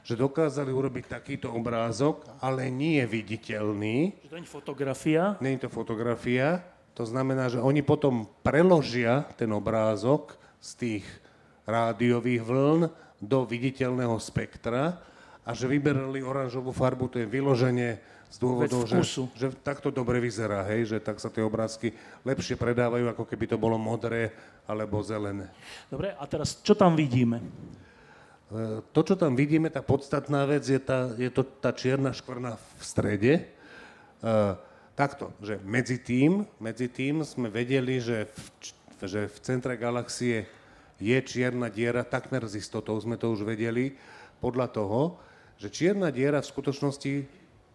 že dokázali urobiť takýto obrázok, ale nie je viditeľný. Že to nie je fotografia? Nie je to fotografia. To znamená, že oni potom preložia ten obrázok z tých rádiových vln do viditeľného spektra a že vyberali oranžovú farbu, to je vyloženie z dôvodov, že, že takto dobre vyzerá, hej, že tak sa tie obrázky lepšie predávajú, ako keby to bolo modré alebo zelené. Dobre, a teraz čo tam vidíme? E, to, čo tam vidíme, tá podstatná vec, je, tá, je to tá čierna škvrna v strede. Takto, že medzi tým, medzi tým sme vedeli, že v, že v centre galaxie je čierna diera, takmer z istotou sme to už vedeli, podľa toho, že čierna diera v skutočnosti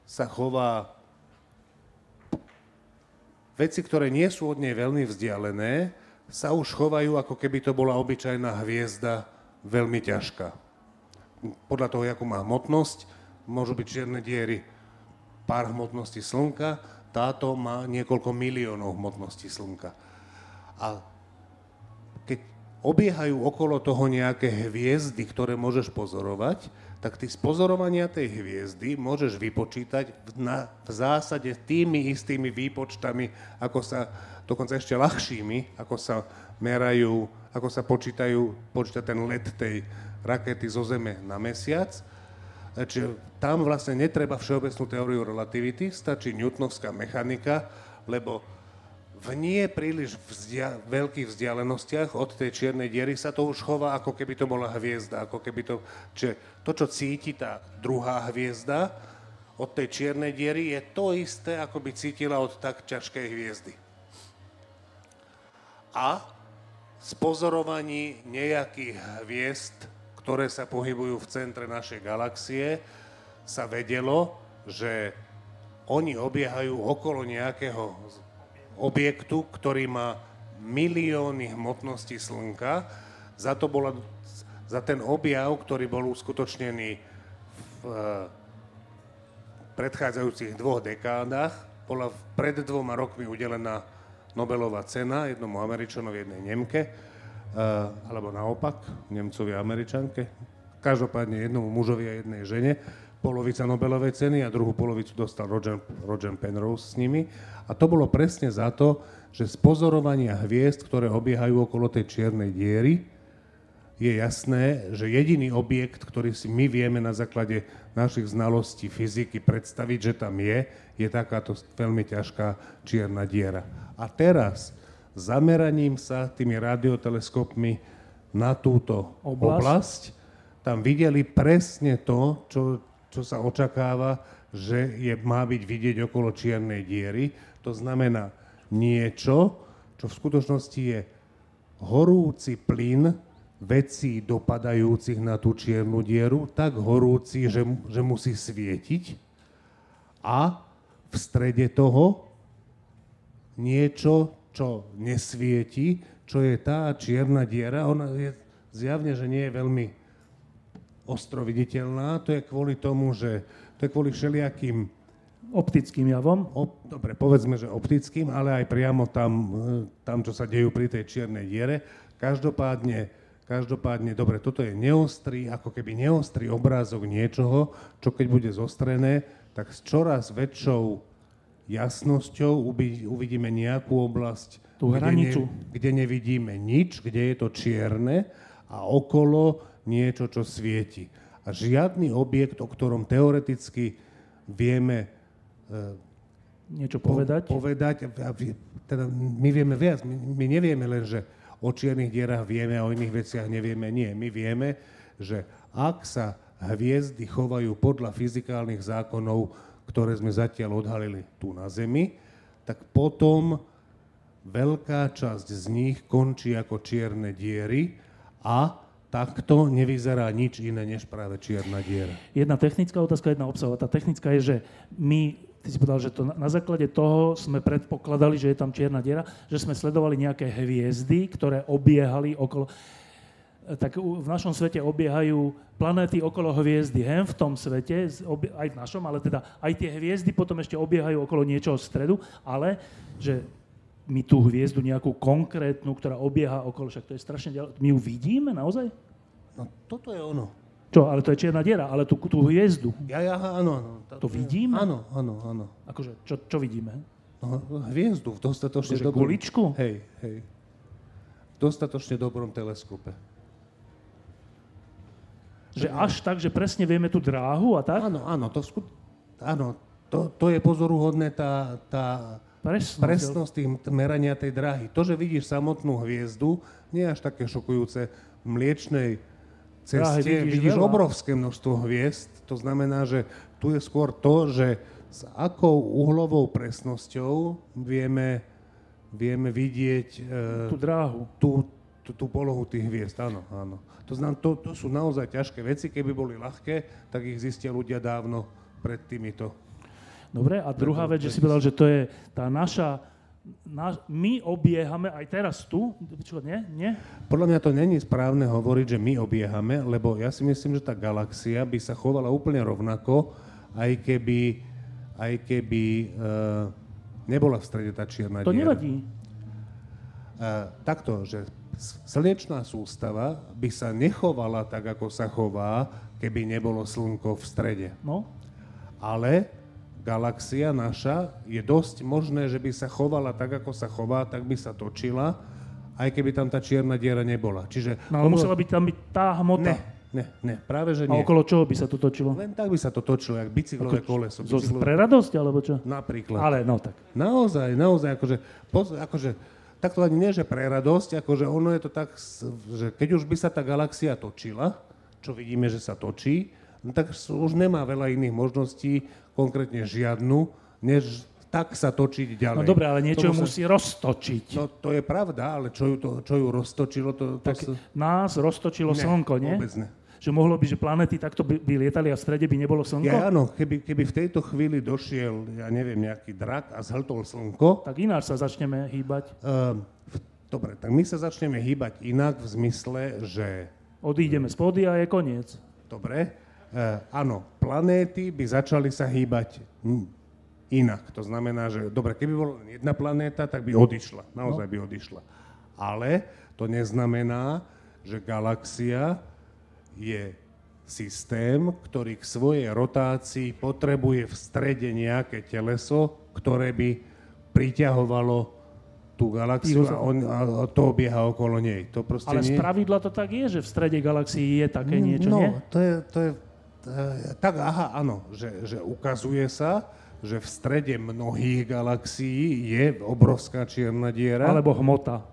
sa chová veci, ktoré nie sú od nej veľmi vzdialené, sa už chovajú, ako keby to bola obyčajná hviezda, veľmi ťažká. Podľa toho, akú má hmotnosť, môžu byť čierne diery pár hmotností Slnka, táto má niekoľko miliónov hmotností Slnka. A keď obiehajú okolo toho nejaké hviezdy, ktoré môžeš pozorovať, tak ty z pozorovania tej hviezdy môžeš vypočítať na, v zásade tými istými výpočtami, ako sa, dokonca ešte ľahšími, ako sa merajú, ako sa počítajú, počíta ten let tej rakety zo Zeme na mesiac. Čiže tam vlastne netreba všeobecnú teóriu relativity, stačí newtonovská mechanika, lebo v nie príliš vzdia- veľkých vzdialenostiach od tej čiernej diery sa to už chová, ako keby to bola hviezda, ako keby to, čiže to, čo cíti tá druhá hviezda od tej čiernej diery, je to isté, ako by cítila od tak ťažkej hviezdy. A z pozorovaní nejakých hviezd, ktoré sa pohybujú v centre našej galaxie, sa vedelo, že oni obiehajú okolo nejakého objektu, ktorý má milióny hmotnosti Slnka. Za, to bola, za ten objav, ktorý bol uskutočnený v predchádzajúcich dvoch dekádach, bola pred dvoma rokmi udelená Nobelová cena jednomu Američanovi, jednej Nemke, alebo naopak, Nemcovi a Američanke. Každopádne jednomu mužovi a jednej žene polovica Nobelovej ceny a druhú polovicu dostal Roger, Roger Penrose s nimi. A to bolo presne za to, že z pozorovania hviezd, ktoré obiehajú okolo tej čiernej diery, je jasné, že jediný objekt, ktorý si my vieme na základe našich znalostí fyziky predstaviť, že tam je, je takáto veľmi ťažká čierna diera. A teraz zameraním sa tými radioteleskopmi na túto oblasť, oblasť tam videli presne to, čo, čo sa očakáva, že je, má byť vidieť okolo čiernej diery. To znamená niečo, čo v skutočnosti je horúci plyn vecí dopadajúcich na tú čiernu dieru, tak horúci, že, že musí svietiť. A v strede toho niečo, čo nesvieti, čo je tá čierna diera. Ona je zjavne, že nie je veľmi ostro viditeľná. To je kvôli tomu, že to je kvôli všelijakým optickým javom? Op, dobre, povedzme, že optickým, ale aj priamo tam, e, tam, čo sa dejú pri tej čiernej diere. Každopádne, každopádne, dobre, toto je neostrý, ako keby neostrý obrázok niečoho, čo keď bude zostrené, tak s čoraz väčšou jasnosťou uvidíme nejakú oblasť, Tú kde, ne, kde nevidíme nič, kde je to čierne a okolo niečo, čo svieti. A žiadny objekt, o ktorom teoreticky vieme e, niečo povedať, po, povedať teda my vieme viac, my, my nevieme len, že o čiernych dierach vieme a o iných veciach nevieme. Nie, my vieme, že ak sa hviezdy chovajú podľa fyzikálnych zákonov, ktoré sme zatiaľ odhalili tu na Zemi, tak potom veľká časť z nich končí ako čierne diery a takto nevyzerá nič iné než práve čierna diera. Jedna technická otázka, jedna obsahová. Tá technická je, že my, ty si povedal, že to na, na základe toho sme predpokladali, že je tam čierna diera, že sme sledovali nejaké hviezdy, ktoré obiehali okolo tak v našom svete obiehajú planéty okolo hviezdy, hen v tom svete, aj v našom, ale teda aj tie hviezdy potom ešte obiehajú okolo niečoho stredu, ale že my tú hviezdu nejakú konkrétnu, ktorá obieha okolo, však to je strašne ďalej, my ju vidíme naozaj? No toto je ono. Čo, ale to je čierna diera, ale tú, tú hviezdu. Ja, ja, áno, áno. To, to vidíme? Áno, áno, áno. Akože, čo, čo vidíme? No, hviezdu v dostatočne akože dobrom... Guličku? Hej, hej. V dostatočne dobrom teleskope. Že až tak, že presne vieme tú dráhu a tak? Áno, áno, to, skut... áno, to, to je pozoruhodné, tá, tá presnosť, presnosť tých merania tej dráhy. To, že vidíš samotnú hviezdu, nie je až také šokujúce. V mliečnej ceste Dráhy vidíš, vidíš obrovské množstvo hviezd, to znamená, že tu je skôr to, že s akou uhlovou presnosťou vieme, vieme vidieť e, tú dráhu. Tú, tú, tú polohu tých hviezd, áno, áno. To znamená, to, to sú naozaj ťažké veci. Keby boli ľahké, tak ich zistia ľudia dávno pred týmito. Dobre, a druhá vec, že si povedal, že to je tá naša na, my obiehame aj teraz tu, čo, nie? nie? Podľa mňa to není správne hovoriť, že my obiehame, lebo ja si myslím, že tá galaxia by sa chovala úplne rovnako, aj keby, aj keby uh, nebola v strede tá čierna To diera. nevadí. Uh, takto, že slnečná sústava by sa nechovala tak, ako sa chová, keby nebolo slnko v strede. No. Ale galaxia naša je dosť možné, že by sa chovala tak, ako sa chová, tak by sa točila, aj keby tam tá čierna diera nebola. Čiže no ale ono... musela byť tam byť tá hmota. Ne, ne, ne, práve že nie. A okolo čoho by sa to točilo? Len tak by sa to točilo, jak bicyklové ako, koleso. Bicyklové... Pre radosť, alebo čo? Napríklad. Ale no tak. Naozaj, naozaj, akože, akože tak to ani nie, že pre radosť, akože ono je to tak, že keď už by sa tá galaxia točila, čo vidíme, že sa točí, no tak už nemá veľa iných možností, konkrétne žiadnu, než tak sa točiť ďalej. No dobre, ale niečo ju musí roztočiť. No to je pravda, ale čo ju, to, čo ju roztočilo, to... to tak sa... nás roztočilo ne, slnko, nie? vôbec ne že mohlo by, že planety takto by, by lietali a v strede by nebolo slnko? Ja áno, keby, keby v tejto chvíli došiel, ja neviem, nejaký drak a zhltol slnko... Tak ináč sa začneme hýbať. Uh, dobre, tak my sa začneme hýbať inak v zmysle, že... Odídeme z pódia a je koniec. Dobre. Uh, áno, planéty by začali sa hýbať inak. To znamená, že dobre, keby bola len jedna planéta, tak by odišla. Naozaj no. by odišla. Ale to neznamená, že galaxia je systém, ktorý k svojej rotácii potrebuje v strede nejaké teleso, ktoré by priťahovalo tú galaxiu a, on, a to obieha okolo nej. To Ale nie... z pravidla to tak je, že v strede galaxii je také mm, niečo, no, nie? to je, to je tak aha, áno, že, že ukazuje sa, že v strede mnohých galaxií je obrovská čierna diera. Alebo hmota.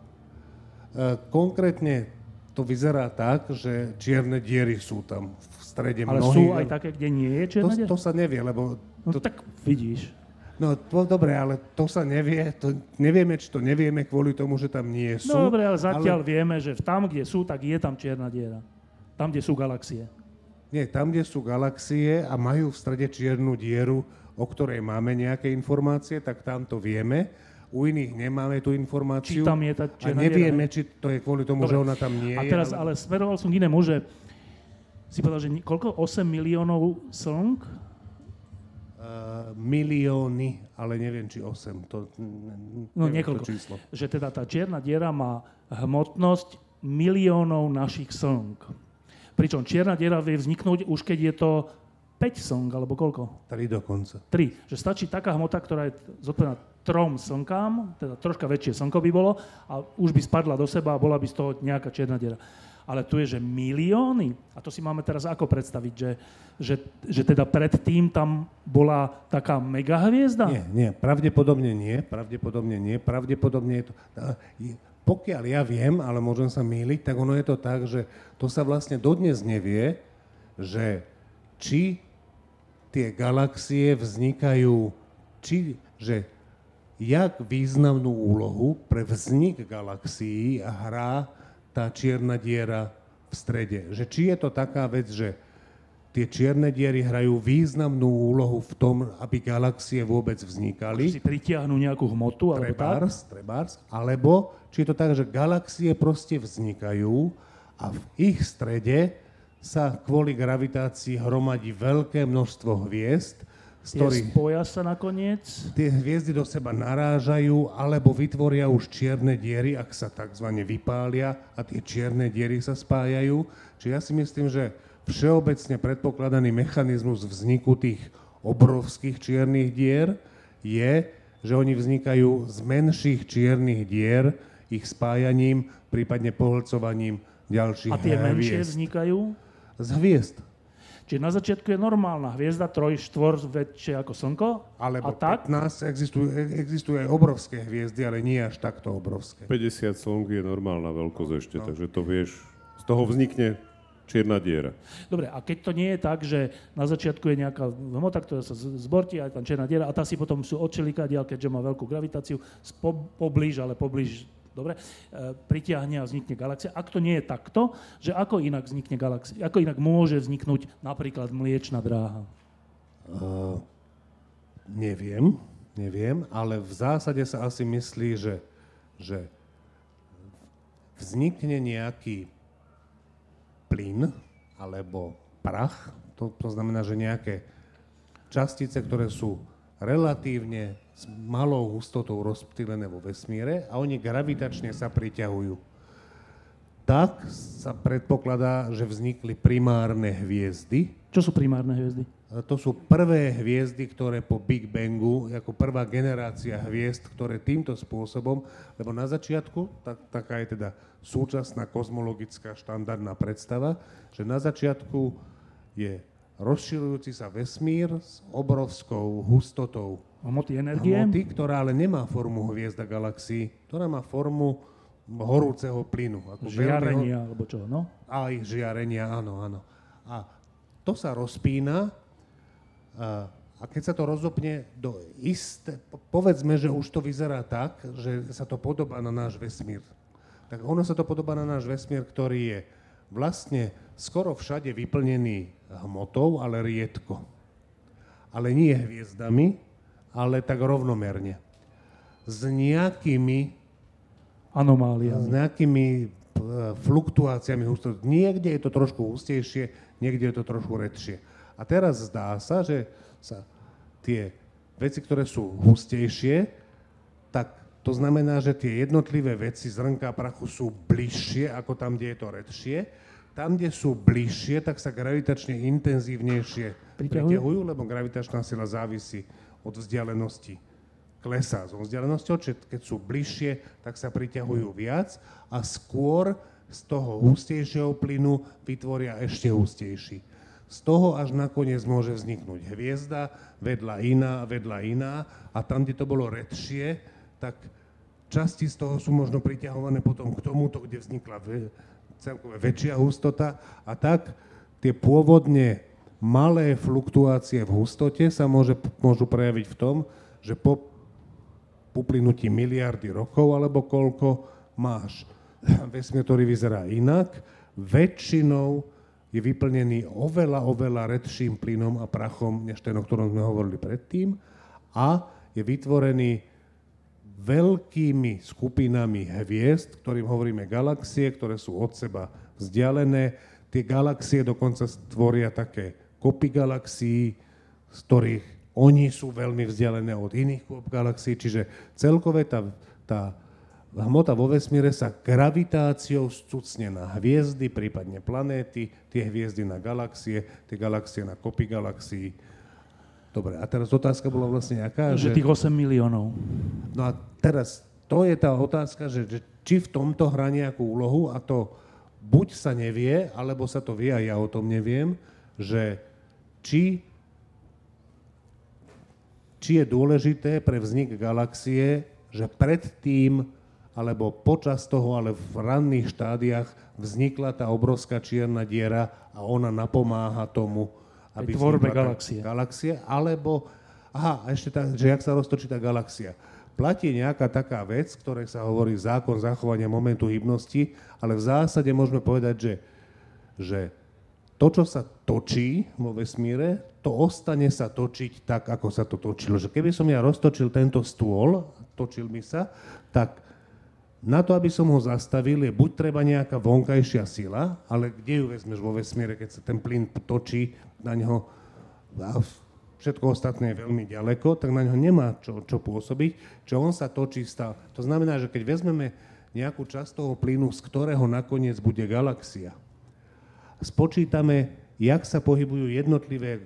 E, konkrétne to vyzerá tak, že čierne diery sú tam v strede Ale mnohých. sú aj také, kde nie je čierna to, to sa nevie, lebo... No to, tak vidíš. No to, dobre, ale to sa nevie, to nevieme, či to nevieme kvôli tomu, že tam nie sú. No dobre, ale zatiaľ ale... vieme, že tam, kde sú, tak je tam čierna diera. Tam, kde sú galaxie. Nie, tam, kde sú galaxie a majú v strede čiernu dieru, o ktorej máme nejaké informácie, tak tam to vieme u iných nemáme tú informáciu. Či tam je tá A nevieme, či to je kvôli tomu, Dobre. že ona tam nie je. A teraz, ale... ale smeroval som k inému, že si povedal, že koľko? 8 miliónov slnk? Uh, milióny, ale neviem, či 8. To, no niekoľko. To číslo. Že teda tá čierna diera má hmotnosť miliónov našich slnk. Pričom čierna diera vie vzniknúť už keď je to 5 slnk, alebo koľko? 3 dokonca. 3. Že stačí taká hmota, ktorá je zodpovedná trom slnkám, teda troška väčšie slnko by bolo a už by spadla do seba a bola by z toho nejaká čierna diera. Ale tu je, že milióny. A to si máme teraz ako predstaviť, že, že, že teda predtým tam bola taká megahviezda? Nie, nie, pravdepodobne nie, pravdepodobne nie, pravdepodobne je to... Pokiaľ ja viem, ale môžem sa míliť, tak ono je to tak, že to sa vlastne dodnes nevie, že či tie galaxie vznikajú, či, že jak významnú úlohu pre vznik galaxií hrá tá čierna diera v strede. Že či je to taká vec, že tie čierne diery hrajú významnú úlohu v tom, aby galaxie vôbec vznikali. Si pritiahnu nejakú hmotu, alebo trebárs, tak? Trebárs, alebo či je to tak, že galaxie proste vznikajú a v ich strede sa kvôli gravitácii hromadí veľké množstvo hviezd, ktorých... Spoja sa nakoniec? Tie hviezdy do seba narážajú alebo vytvoria už čierne diery, ak sa tzv. vypália a tie čierne diery sa spájajú. Čiže ja si myslím, že všeobecne predpokladaný mechanizmus vzniku tých obrovských čiernych dier je, že oni vznikajú z menších čiernych dier, ich spájaním, prípadne pohlcovaním ďalších A tie hviezd. menšie vznikajú? Z hviezd. Čiže na začiatku je normálna hviezda, troj, štvor väčšie ako Slnko. Alebo a tak? 15, existujú, existujú aj obrovské hviezdy, ale nie až takto obrovské. 50 slnk je normálna veľkosť ešte, no. takže to vieš, z toho vznikne čierna diera. Dobre, a keď to nie je tak, že na začiatku je nejaká hmota, ktorá sa zbortí a je tam čierna diera a tá si potom sú odčeliká keďže má veľkú gravitáciu, poblíž, ale poblíž dobre, e, pritiahne a vznikne galaxia. Ak to nie je takto, že ako inak vznikne galaxia, ako inak môže vzniknúť napríklad mliečna dráha? Uh, neviem, neviem, ale v zásade sa asi myslí, že, že vznikne nejaký plyn alebo prach, to, to znamená, že nejaké častice, ktoré sú relatívne s malou hustotou rozptýlené vo vesmíre a oni gravitačne sa priťahujú. Tak sa predpokladá, že vznikli primárne hviezdy. Čo sú primárne hviezdy? To sú prvé hviezdy, ktoré po Big Bangu, ako prvá generácia hviezd, ktoré týmto spôsobom, lebo na začiatku, tak, taká je teda súčasná kozmologická štandardná predstava, že na začiatku je rozširujúci sa vesmír s obrovskou hustotou hmoty energie, hmoty, ktorá ale nemá formu hviezda galaxií, ktorá má formu horúceho plynu. Ako žiarenia, alebo čo, no? Aj žiarenia, áno, áno. A to sa rozpína a, a keď sa to rozopne do isté, povedzme, že už to vyzerá tak, že sa to podobá na náš vesmír. Tak ono sa to podobá na náš vesmír, ktorý je vlastne skoro všade vyplnený hmotou, ale riedko. Ale nie hviezdami, ale tak rovnomerne. S nejakými anomáliami. S nejakými e, fluktuáciami hustoty. Niekde je to trošku hustejšie, niekde je to trošku redšie. A teraz zdá sa, že sa tie veci, ktoré sú hustejšie, tak to znamená, že tie jednotlivé veci zrnka prachu sú bližšie ako tam, kde je to redšie tam, kde sú bližšie, tak sa gravitačne intenzívnejšie priťahujú, lebo gravitačná sila závisí od vzdialenosti. Klesá so vzdialenosťou, čiže keď sú bližšie, tak sa priťahujú viac a skôr z toho hustejšieho plynu vytvoria ešte hustejší. Z toho až nakoniec môže vzniknúť hviezda, vedľa iná, vedľa iná a tam, kde to bolo redšie, tak časti z toho sú možno priťahované potom k tomuto, kde vznikla celkové väčšia hustota a tak tie pôvodne malé fluktuácie v hustote sa môže, môžu prejaviť v tom, že po uplynutí miliardy rokov alebo koľko máš vesmír, ktorý vyzerá inak, väčšinou je vyplnený oveľa, oveľa redším plynom a prachom, než ten, o ktorom sme hovorili predtým, a je vytvorený veľkými skupinami hviezd, ktorým hovoríme galaxie, ktoré sú od seba vzdialené. Tie galaxie dokonca stvoria také kopy galaxií, z ktorých oni sú veľmi vzdialené od iných kop galaxií, čiže celkové tá, tá hmota vo vesmíre sa gravitáciou stucne na hviezdy, prípadne planéty, tie hviezdy na galaxie, tie galaxie na kopy galaxií Dobre, a teraz otázka bola vlastne aká? Že, že tých 8 miliónov. No a teraz to je tá otázka, že, že či v tomto hrá nejakú úlohu a to buď sa nevie, alebo sa to vie a ja o tom neviem, že či, či je dôležité pre vznik galaxie, že predtým alebo počas toho, ale v ranných štádiách vznikla tá obrovská čierna diera a ona napomáha tomu, aby tvorbe tá galaxie. galaxie, alebo, aha, a ešte tak, že jak sa roztočí tá galaxia. Platí nejaká taká vec, ktorej sa hovorí zákon zachovania momentu hybnosti, ale v zásade môžeme povedať, že, že to, čo sa točí vo vesmíre, to ostane sa točiť tak, ako sa to točilo. Že keby som ja roztočil tento stôl, točil mi sa, tak na to, aby som ho zastavil, je buď treba nejaká vonkajšia sila, ale kde ju vezmeš vo vesmíre, keď sa ten plyn točí na neho a všetko ostatné je veľmi ďaleko, tak na ňo nemá čo, čo pôsobiť, čo on sa točí stále. To znamená, že keď vezmeme nejakú časť toho plynu, z ktorého nakoniec bude galaxia, spočítame, jak sa pohybujú jednotlivé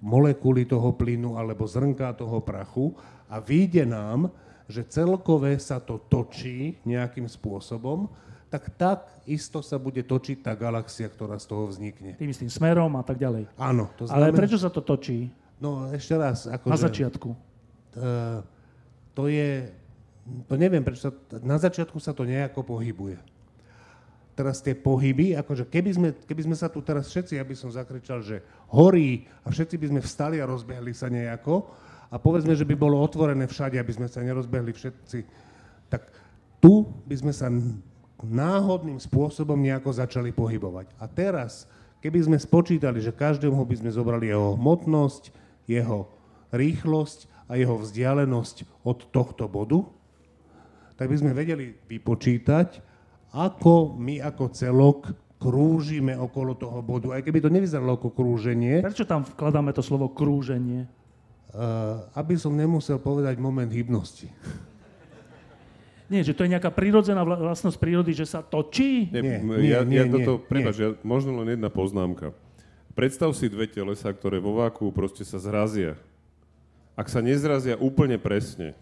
molekuly toho plynu alebo zrnká toho prachu a vyjde nám, že celkové sa to točí nejakým spôsobom, tak tak isto sa bude točiť tá galaxia, ktorá z toho vznikne. Tým istým smerom a tak ďalej. Áno. To Ale znamená, prečo sa to točí No ešte raz. Akože, na začiatku? Uh, to je, to neviem, prečo sa, na začiatku sa to nejako pohybuje. Teraz tie pohyby, akože keby sme, keby sme sa tu teraz všetci, ja by som zakričal, že horí a všetci by sme vstali a rozbehli sa nejako a povedzme, že by bolo otvorené všade, aby sme sa nerozbehli všetci, tak tu by sme sa náhodným spôsobom nejako začali pohybovať. A teraz, keby sme spočítali, že každému by sme zobrali jeho hmotnosť, jeho rýchlosť a jeho vzdialenosť od tohto bodu, tak by sme vedeli vypočítať, ako my ako celok krúžime okolo toho bodu. Aj keby to nevyzeralo ako krúženie, Prečo tam vkladáme to slovo krúženie? uh, aby som nemusel povedať moment hybnosti. Nie, že to je nejaká prírodzená vla- vlastnosť prírody, že sa točí? Nie, Nie, ja, nie, ja nie, toto, nie. prepáč, ja, možno len jedna poznámka. Predstav si dve telesa, ktoré vo váku proste sa zrazia. Ak sa nezrazia úplne presne,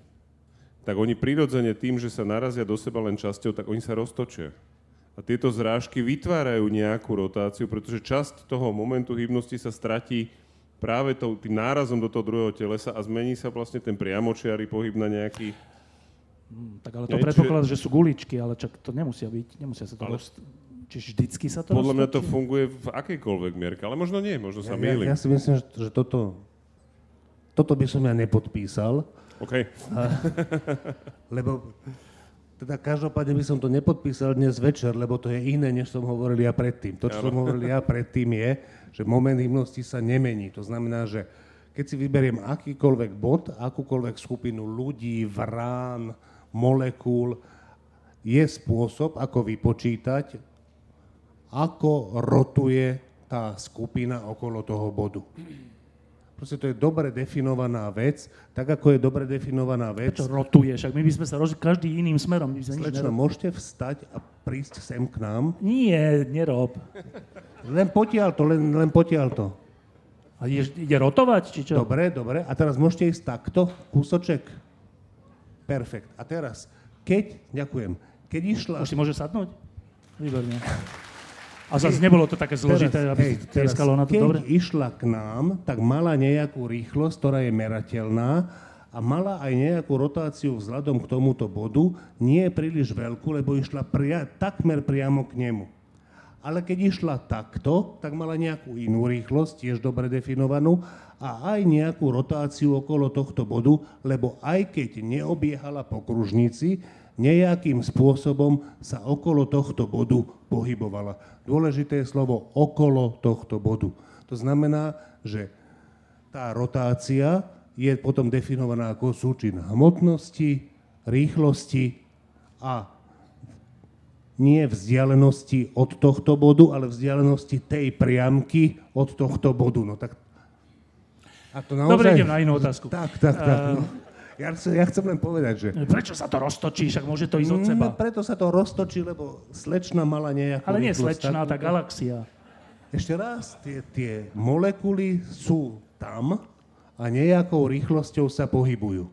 tak oni prirodzene tým, že sa narazia do seba len časťou, tak oni sa roztočia. A tieto zrážky vytvárajú nejakú rotáciu, pretože časť toho momentu hybnosti sa stratí práve tou, tým nárazom do toho druhého telesa a zmení sa vlastne ten priamočiary pohyb na nejaký... Hm, tak ale to Nie, predpokladá, že sú guličky, ale čak to nemusia byť. Nemusia sa to Ale- roz... Čiže vždycky sa to Podľa mňa to roztočí? funguje v akejkoľvek mierke, ale možno nie, možno sa Ja, mýlim. ja si myslím, že, že toto, toto by som ja nepodpísal, OK. lebo teda každopádne by som to nepodpísal dnes večer, lebo to je iné, než som hovoril ja predtým. To, čo som hovoril ja predtým je, že moment hybnosti sa nemení. To znamená, že keď si vyberiem akýkoľvek bod, akúkoľvek skupinu ľudí, vrán, molekúl, je spôsob, ako vypočítať, ako rotuje tá skupina okolo toho bodu. Proste to je dobre definovaná vec, tak ako je dobre definovaná vec. Prečo rotuje? Však my by sme sa roz... každý iným smerom. My nerob... môžete vstať a prísť sem k nám? Nie, nerob. Len potiaľ to, len, len potiaľ to. A ide, ide rotovať, či čo? Dobre, dobre. A teraz môžete ísť takto, kúsoček. Perfekt. A teraz, keď, ďakujem, keď išla... Už si môže sadnúť? Výborne. A zase nebolo to také zložité, aby hej, tieskalo na to keď dobre? išla k nám, tak mala nejakú rýchlosť, ktorá je merateľná a mala aj nejakú rotáciu vzhľadom k tomuto bodu, nie príliš veľkú, lebo išla pria- takmer priamo k nemu. Ale keď išla takto, tak mala nejakú inú rýchlosť, tiež dobre definovanú, a aj nejakú rotáciu okolo tohto bodu, lebo aj keď neobiehala po kružnici, nejakým spôsobom sa okolo tohto bodu pohybovala. Dôležité je slovo okolo tohto bodu. To znamená, že tá rotácia je potom definovaná ako súčin hmotnosti, rýchlosti a nie vzdialenosti od tohto bodu, ale vzdialenosti tej priamky od tohto bodu. No tak... A to naozaj... Dobre, idem na inú otázku. Tak, tak, tak. No. Ja, chcem, ja chcem len povedať, že... Prečo sa to roztočí? Však môže to ísť od seba. No, preto sa to roztočí, lebo slečna mala nejakú Ale nie takú- tá galaxia. Ešte raz, tie, tie molekuly sú tam a nejakou rýchlosťou sa pohybujú.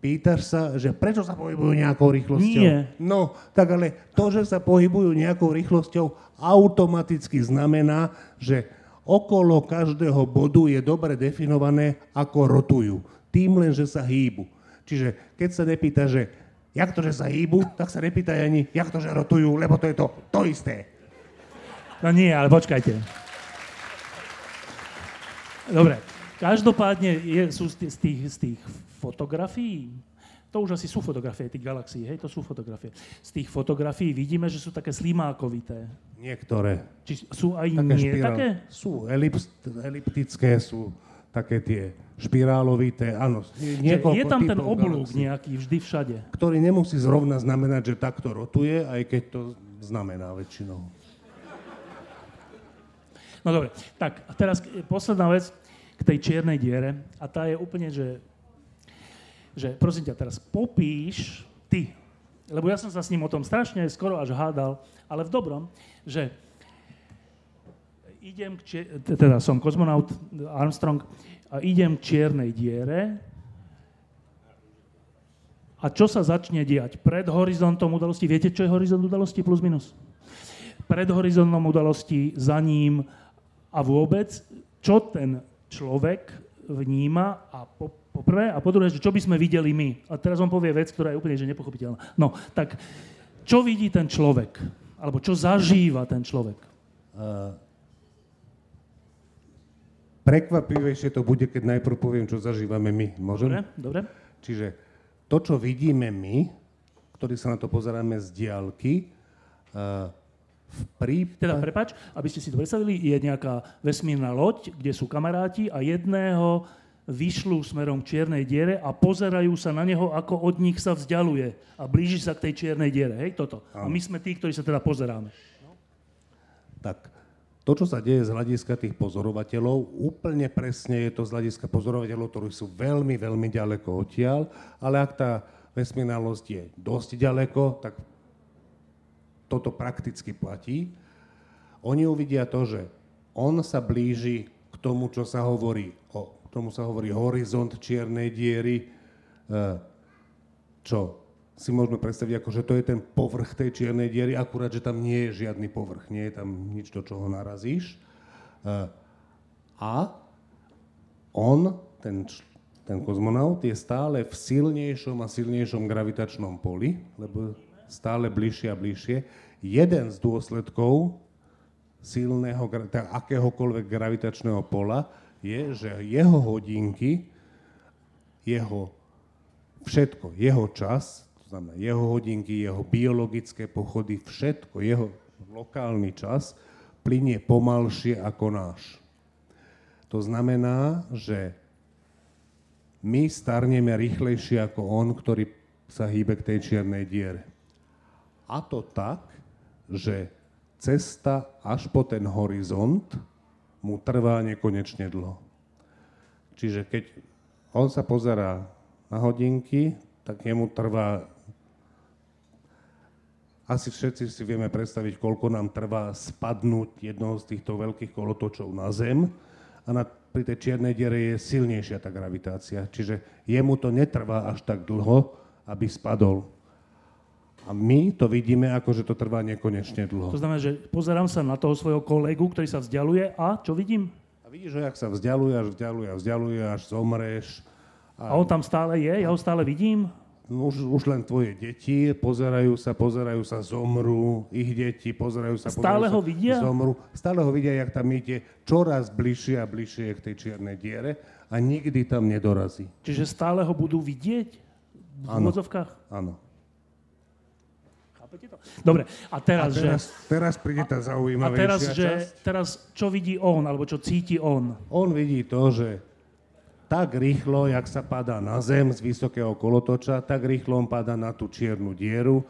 Pýtaš sa, že prečo sa pohybujú nejakou rýchlosťou? Nie. No, tak ale to, že sa pohybujú nejakou rýchlosťou, automaticky znamená, že okolo každého bodu je dobre definované, ako rotujú. Tým len, že sa hýbu. Čiže keď sa nepýta, že jak to, že sa hýbu, tak sa nepýtaj ani, jak to, že rotujú, lebo to je to, to isté. No nie, ale počkajte. Dobre, každopádne je, sú z tých, z tých, z tých fotografií, to už asi sú fotografie tých galaxií, hej, to sú fotografie. Z tých fotografií vidíme, že sú také slimákovité. Niektoré. Či sú aj Také nie špirál- také? Sú elips, eliptické, sú také tie špirálovité, áno. Niekoľko je tam ten oblúk galaxií, nejaký vždy všade. Ktorý nemusí zrovna znamenať, že takto rotuje, aj keď to znamená väčšinou. No dobre, tak a teraz posledná vec k tej čiernej diere a tá je úplne, že, že prosím ťa, teraz popíš ty, lebo ja som sa s ním o tom strašne skoro až hádal, ale v dobrom, že idem k čier- teda som kozmonaut Armstrong a idem k čiernej diere a čo sa začne diať? Pred horizontom udalosti, viete, čo je horizont udalosti plus minus? Pred horizontom udalosti, za ním a vôbec, čo ten človek vníma a po, po prvé a po druhé, čo by sme videli my. A teraz on povie vec, ktorá je úplne že nepochopiteľná. No, tak čo vidí ten človek? Alebo čo zažíva ten človek? Uh, prekvapivejšie to bude, keď najprv poviem, čo zažívame my. Môžem? Dobre? Dobre? Čiže to, čo vidíme my, ktorí sa na to pozeráme z diálky, uh, v prípade... Teda, prepač, aby ste si to predstavili, je nejaká vesmírna loď, kde sú kamaráti a jedného vyšľú smerom k čiernej diere a pozerajú sa na neho, ako od nich sa vzdialuje a blíži sa k tej čiernej diere. Hej, toto. A my sme tí, ktorí sa teda pozeráme. Tak, to, čo sa deje z hľadiska tých pozorovateľov, úplne presne je to z hľadiska pozorovateľov, ktorí sú veľmi, veľmi ďaleko odtiaľ, ale ak tá vesmírna losť je dosť ďaleko, tak toto prakticky platí. Oni uvidia to, že on sa blíži k tomu, čo sa hovorí, o, tomu sa hovorí horizont čiernej diery, eh, čo si môžeme predstaviť ako, že to je ten povrch tej čiernej diery, akurát, že tam nie je žiadny povrch, nie je tam nič, do čoho narazíš. Eh, A on, ten, ten kozmonaut, je stále v silnejšom a silnejšom gravitačnom poli, lebo stále bližšie a bližšie. Jeden z dôsledkov silného, teda akéhokoľvek gravitačného pola je, že jeho hodinky, jeho všetko, jeho čas, znamená jeho hodinky, jeho biologické pochody, všetko, jeho lokálny čas plinie pomalšie ako náš. To znamená, že my starneme rýchlejšie ako on, ktorý sa hýbe k tej čiernej diere. A to tak, že cesta až po ten horizont mu trvá nekonečne dlho. Čiže keď on sa pozerá na hodinky, tak jemu trvá asi všetci si vieme predstaviť, koľko nám trvá spadnúť jednoho z týchto veľkých kolotočov na Zem a na, pri tej čiernej diere je silnejšia tá gravitácia. Čiže jemu to netrvá až tak dlho, aby spadol. A my to vidíme ako, že to trvá nekonečne To dlho. znamená, že pozerám sa na toho svojho kolegu, ktorý sa vzdialuje a čo vidím? A vidíš, že ak sa vzdialuje, až vzdialuje, až vzdialuje, až zomreš. A on tam stále je, ja ho stále vidím. Už, už len tvoje deti pozerajú sa, pozerajú sa, zomrú, ich deti pozerajú sa, Stále pozerajú ho sa, vidia? zomrú. Stále ho vidia, jak tam ide čoraz bližšie a bližšie k tej čiernej diere a nikdy tam nedorazí. Čiže stále ho budú vidieť v úvodzovkách? Áno. Chápete to? Dobre, a A teraz, teraz, že... teraz príde tá A zaujímavejšia teraz, že, časť. teraz, čo vidí on, alebo čo cíti on? On vidí to, že tak rýchlo, jak sa padá na zem z vysokého kolotoča, tak rýchlo on padá na tú čiernu dieru,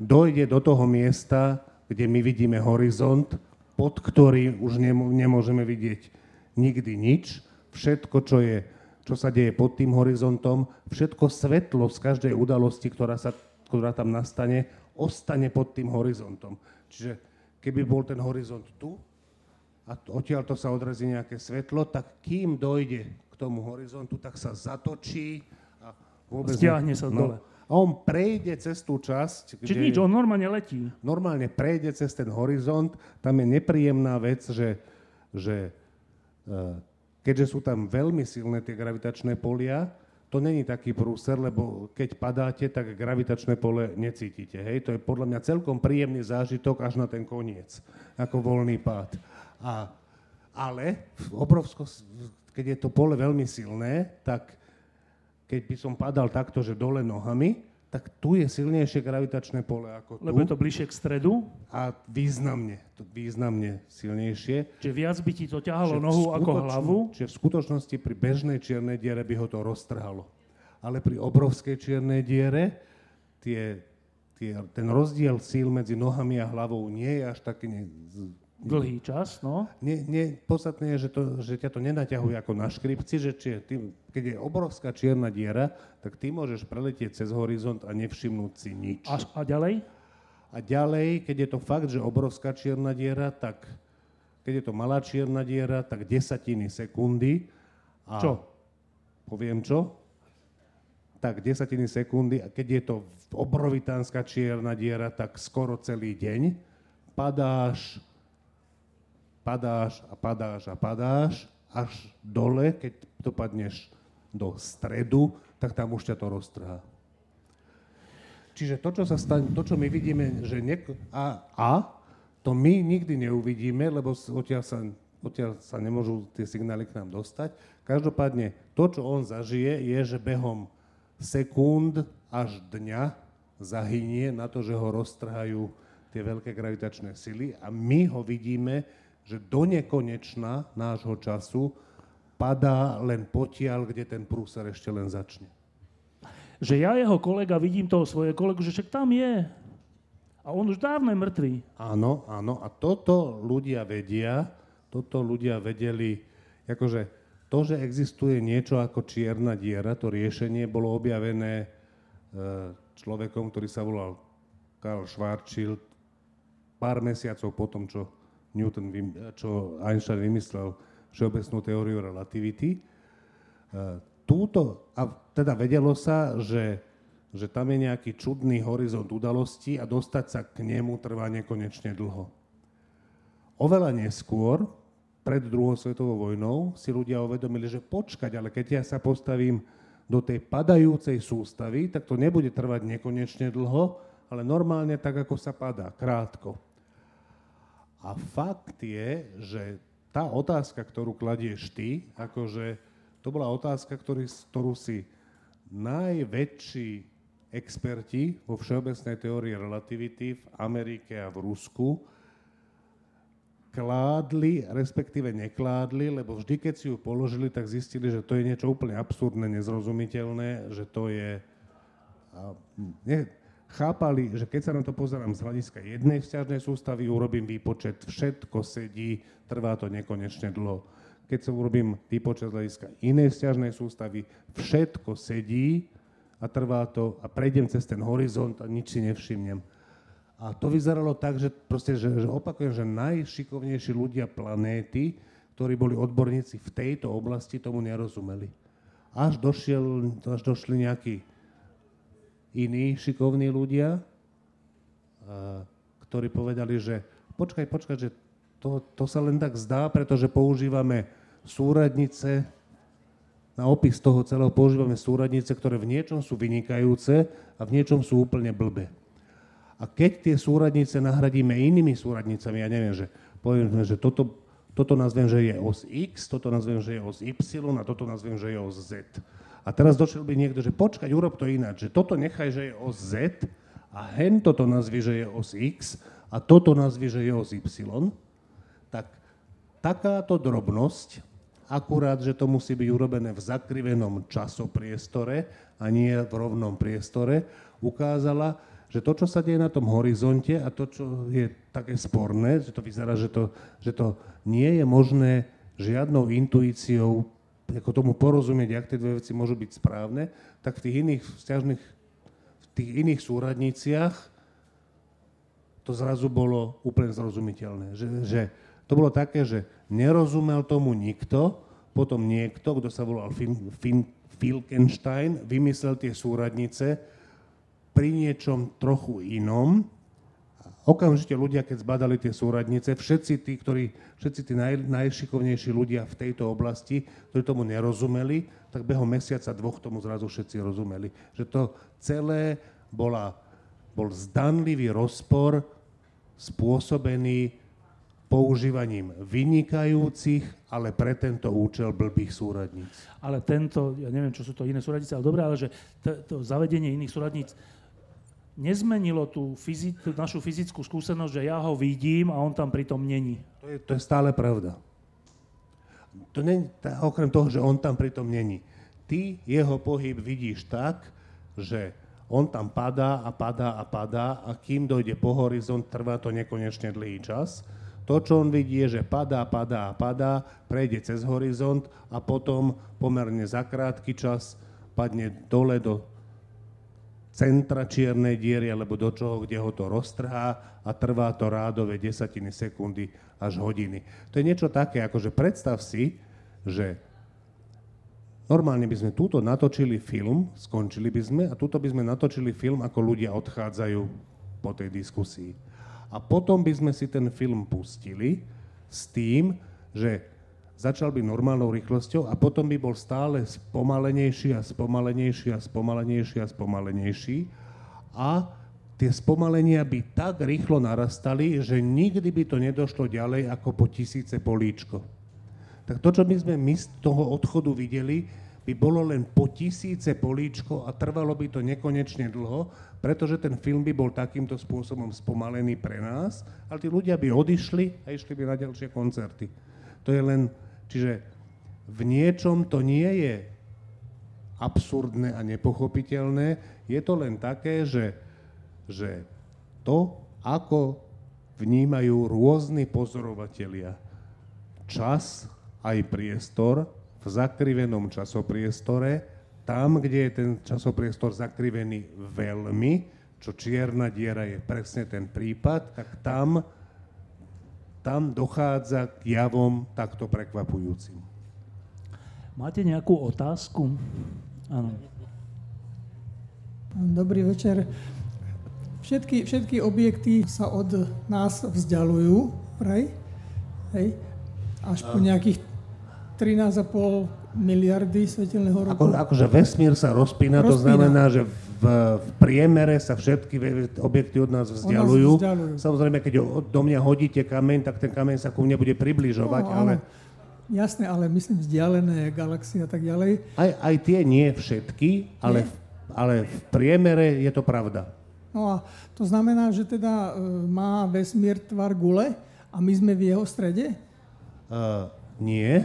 dojde do toho miesta, kde my vidíme horizont, pod ktorý už nemôžeme vidieť nikdy nič. Všetko, čo, je, čo sa deje pod tým horizontom, všetko svetlo z každej udalosti, ktorá, sa, ktorá tam nastane, ostane pod tým horizontom. Čiže keby bol ten horizont tu, a odtiaľ to sa odrazí nejaké svetlo, tak kým dojde tomu horizontu, tak sa zatočí a vôbec... Stiahne sa dole. A on prejde cez tú časť, Čiže nič, on normálne letí. normálne prejde cez ten horizont, tam je nepríjemná vec, že, že eh, keďže sú tam veľmi silné tie gravitačné polia, to není taký prúser, lebo keď padáte, tak gravitačné pole necítite. Hej? To je podľa mňa celkom príjemný zážitok až na ten koniec, ako voľný pád. A, ale v obrovsko, keď je to pole veľmi silné, tak keď by som padal takto, že dole nohami, tak tu je silnejšie gravitačné pole ako tu. Lebo je to bližšie k stredu? A významne, to významne silnejšie. Čiže viac by ti to ťahalo nohu ako hlavu? Čiže v skutočnosti pri bežnej čiernej diere by ho to roztrhalo. Ale pri obrovskej čiernej diere tie, tie, ten rozdiel síl medzi nohami a hlavou nie je až taký ne, dlhý čas, no. Nie, nie, podstatné je, že, to, že ťa to nenaťahuje ako na škripci, že či, ty, keď je obrovská čierna diera, tak ty môžeš preletieť cez horizont a nevšimnúť si nič. A, a ďalej? A ďalej, keď je to fakt, že obrovská čierna diera, tak keď je to malá čierna diera, tak desatiny sekundy. A čo? Poviem čo? Tak desatiny sekundy. A keď je to obrovitánska čierna diera, tak skoro celý deň. Padáš padáš a padáš a padáš až dole, keď dopadneš do stredu, tak tam už ťa to roztrhá. Čiže to, čo sa stane, to, čo my vidíme, že niek- a, a to my nikdy neuvidíme, lebo odtiaľ sa, odtiaľ sa nemôžu tie signály k nám dostať. Každopádne to, čo on zažije, je, že behom sekúnd až dňa zahynie na to, že ho roztrhajú tie veľké gravitačné sily a my ho vidíme že do nekonečna nášho času padá len potiaľ, kde ten prúser ešte len začne. Že ja jeho kolega vidím toho svojho kolegu, že však tam je. A on už dávno je mŕtvý. Áno, áno. A toto ľudia vedia, toto ľudia vedeli, akože to, že existuje niečo ako čierna diera, to riešenie bolo objavené e, človekom, ktorý sa volal Karl Schwarzschild pár mesiacov po tom, čo Newton, čo Einstein vymyslel všeobecnú teóriu relativity. E, túto, a teda vedelo sa, že, že tam je nejaký čudný horizont udalostí a dostať sa k nemu trvá nekonečne dlho. Oveľa neskôr, pred druhou svetovou vojnou, si ľudia uvedomili, že počkať, ale keď ja sa postavím do tej padajúcej sústavy, tak to nebude trvať nekonečne dlho, ale normálne tak, ako sa padá, krátko. A fakt je, že tá otázka, ktorú kladieš ty, akože to bola otázka, ktorý, ktorú si najväčší experti vo všeobecnej teórii relativity v Amerike a v Rusku kládli, respektíve nekládli, lebo vždy, keď si ju položili, tak zistili, že to je niečo úplne absurdné, nezrozumiteľné, že to je... A, ne, chápali, že keď sa na to pozerám z hľadiska jednej vzťažnej sústavy, urobím výpočet, všetko sedí, trvá to nekonečne dlho. Keď sa urobím výpočet z hľadiska inej vzťažnej sústavy, všetko sedí a trvá to a prejdem cez ten horizont a nič si nevšimnem. A to vyzeralo tak, že, proste, že, že opakujem, že najšikovnejší ľudia planéty, ktorí boli odborníci v tejto oblasti, tomu nerozumeli. Až, došiel, až došli nejakí iní šikovní ľudia, ktorí povedali, že počkaj, počkaj, že to, to sa len tak zdá, pretože používame súradnice, na opis toho celého používame súradnice, ktoré v niečom sú vynikajúce a v niečom sú úplne blbé. A keď tie súradnice nahradíme inými súradnicami, ja neviem, že poviem, že toto, toto nazvem, že je os x, toto nazvem, že je os y a toto nazvem, že je os z a teraz došiel by niekto, že počkať, urob to ináč, že toto nechaj, že je os Z a hen toto nazvi, že je os X a toto nazvi, že je os Y, tak takáto drobnosť, akurát, že to musí byť urobené v zakrivenom časopriestore a nie v rovnom priestore, ukázala, že to, čo sa deje na tom horizonte a to, čo je také sporné, že to vyzerá, že to, že to nie je možné žiadnou intuíciou ako tomu porozumieť, ak tie dve veci môžu byť správne, tak v tých iných vzťažných, v tých iných súradniciach to zrazu bolo úplne zrozumiteľné. Že, že to bolo také, že nerozumel tomu nikto, potom niekto, kto sa volal fin, fin, Filkenstein, vymyslel tie súradnice pri niečom trochu inom, Okamžite ľudia, keď zbadali tie súradnice, všetci tí, ktorí, všetci tí naj, najšikovnejší ľudia v tejto oblasti, ktorí tomu nerozumeli, tak behom mesiaca, dvoch tomu zrazu všetci rozumeli. Že to celé bola, bol zdanlivý rozpor spôsobený používaním vynikajúcich, ale pre tento účel blbých súradníc. Ale tento, ja neviem, čo sú to iné súradnice, ale dobré, ale že to, to zavedenie iných súradníc nezmenilo tú, fyzi- tú našu fyzickú skúsenosť, že ja ho vidím a on tam pritom není. To je, to je stále pravda. To nie, tá, okrem toho, že on tam pritom není. Ty jeho pohyb vidíš tak, že on tam padá a padá a padá a kým dojde po horizont, trvá to nekonečne dlhý čas. To, čo on vidí, je, že padá, padá a padá, prejde cez horizont a potom pomerne za krátky čas padne dole do centra čiernej diery alebo do čoho, kde ho to roztrhá a trvá to rádové desatiny sekundy až hodiny. To je niečo také, ako že predstav si, že normálne by sme túto natočili film, skončili by sme a túto by sme natočili film, ako ľudia odchádzajú po tej diskusii. A potom by sme si ten film pustili s tým, že začal by normálnou rýchlosťou a potom by bol stále spomalenejší a spomalenejší a spomalenejší a spomalenejší a tie spomalenia by tak rýchlo narastali, že nikdy by to nedošlo ďalej ako po tisíce políčko. Tak to, čo my sme my z toho odchodu videli, by bolo len po tisíce políčko a trvalo by to nekonečne dlho, pretože ten film by bol takýmto spôsobom spomalený pre nás, ale tí ľudia by odišli a išli by na ďalšie koncerty. To je len, čiže v niečom to nie je absurdné a nepochopiteľné, je to len také, že, že to, ako vnímajú rôzni pozorovatelia čas aj priestor, v zakrivenom časopriestore, tam, kde je ten časopriestor zakrivený veľmi, čo čierna diera je presne ten prípad, tak tam, tam dochádza k javom takto prekvapujúcim. Máte nejakú otázku? Áno. Dobrý večer. Všetky, všetky objekty sa od nás vzdialujú, vraj? Hej? Až po nejakých 13,5 miliardy svetelného roku. Ako, akože vesmír sa rozpína, rozpína, to znamená, že v, v priemere sa všetky objekty od nás vzdialujú. Od nás vzdialujú. Samozrejme, keď do mňa hodíte kameň, tak ten kameň sa ku mne bude približovať, no, ale... Jasné, ale myslím vzdialené galaxie a tak ďalej. Aj, aj tie nie všetky, ale, nie? ale v priemere je to pravda. No a to znamená, že teda e, má vesmír tvar gule a my sme v jeho strede? Uh, nie.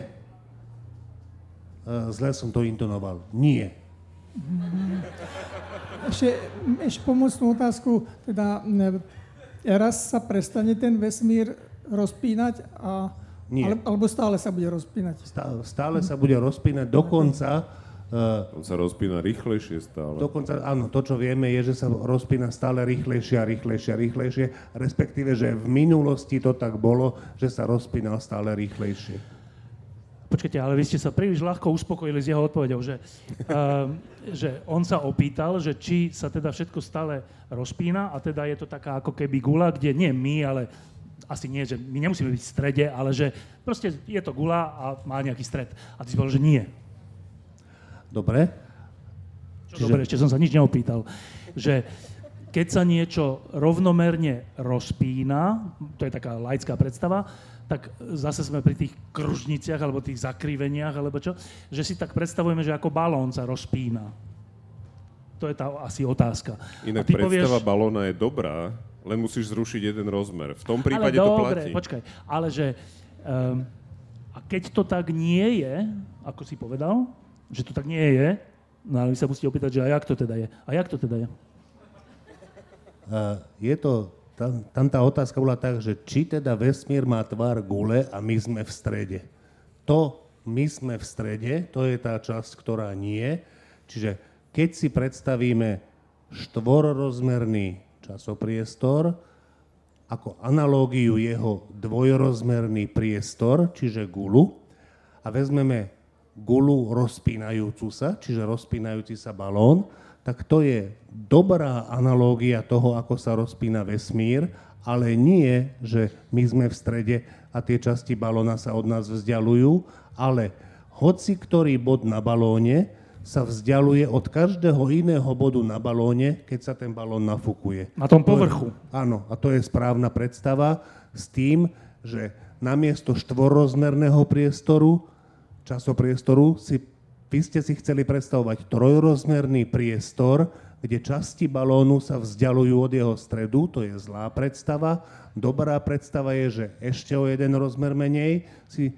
Eh, zle som to intonoval. Nie. Ešte, ešte pomocnú otázku, teda raz sa prestane ten vesmír rozpínať a nie. Ale, alebo stále sa bude rozpínať? Stále, stále sa bude rozpínať, dokonca... Uh, On sa rozpína rýchlejšie stále. Dokonca, áno, to, čo vieme, je, že sa rozpína stále rýchlejšie a rýchlejšie a rýchlejšie, respektíve, že v minulosti to tak bolo, že sa rozpínal stále rýchlejšie. Počkajte, ale vy ste sa príliš ľahko uspokojili s jeho odpovedou, že, uh, že on sa opýtal, že či sa teda všetko stále rozpína a teda je to taká ako keby gula, kde nie my, ale asi nie, že my nemusíme byť v strede, ale že proste je to gula a má nejaký stred. A ty si povedal, že nie. Dobre. Čo Čiže... dobre, ešte som sa nič neopýtal. Že keď sa niečo rovnomerne rozpína, to je taká laická predstava, tak zase sme pri tých kružniciach alebo tých zakriveniach, alebo čo, že si tak predstavujeme, že ako balón sa rozpína. To je tá asi otázka. Inak predstava povieš, balóna je dobrá, len musíš zrušiť jeden rozmer. V tom prípade ale to dobre, platí. počkaj, ale že um, a keď to tak nie je, ako si povedal, že to tak nie je, no ale vy sa musíte opýtať, že a jak to teda je? A jak to teda je? Uh, je to tam, tam tá otázka bola tak, že či teda vesmír má tvar gule a my sme v strede. To my sme v strede, to je tá časť, ktorá nie. Čiže keď si predstavíme štvororozmerný časopriestor, ako analógiu jeho dvojrozmerný priestor, čiže gulu, a vezmeme gulu rozpínajúcu sa, čiže rozpínajúci sa balón, tak to je dobrá analógia toho, ako sa rozpína vesmír, ale nie, že my sme v strede a tie časti balóna sa od nás vzdialujú, ale hoci ktorý bod na balóne sa vzdialuje od každého iného bodu na balóne, keď sa ten balón nafúkuje. Na tom povrchu. To je, áno, a to je správna predstava s tým, že namiesto štvorozmerného priestoru, časopriestoru, si, vy ste si chceli predstavovať trojrozmerný priestor, kde časti balónu sa vzdialujú od jeho stredu, to je zlá predstava. Dobrá predstava je, že ešte o jeden rozmer menej, si,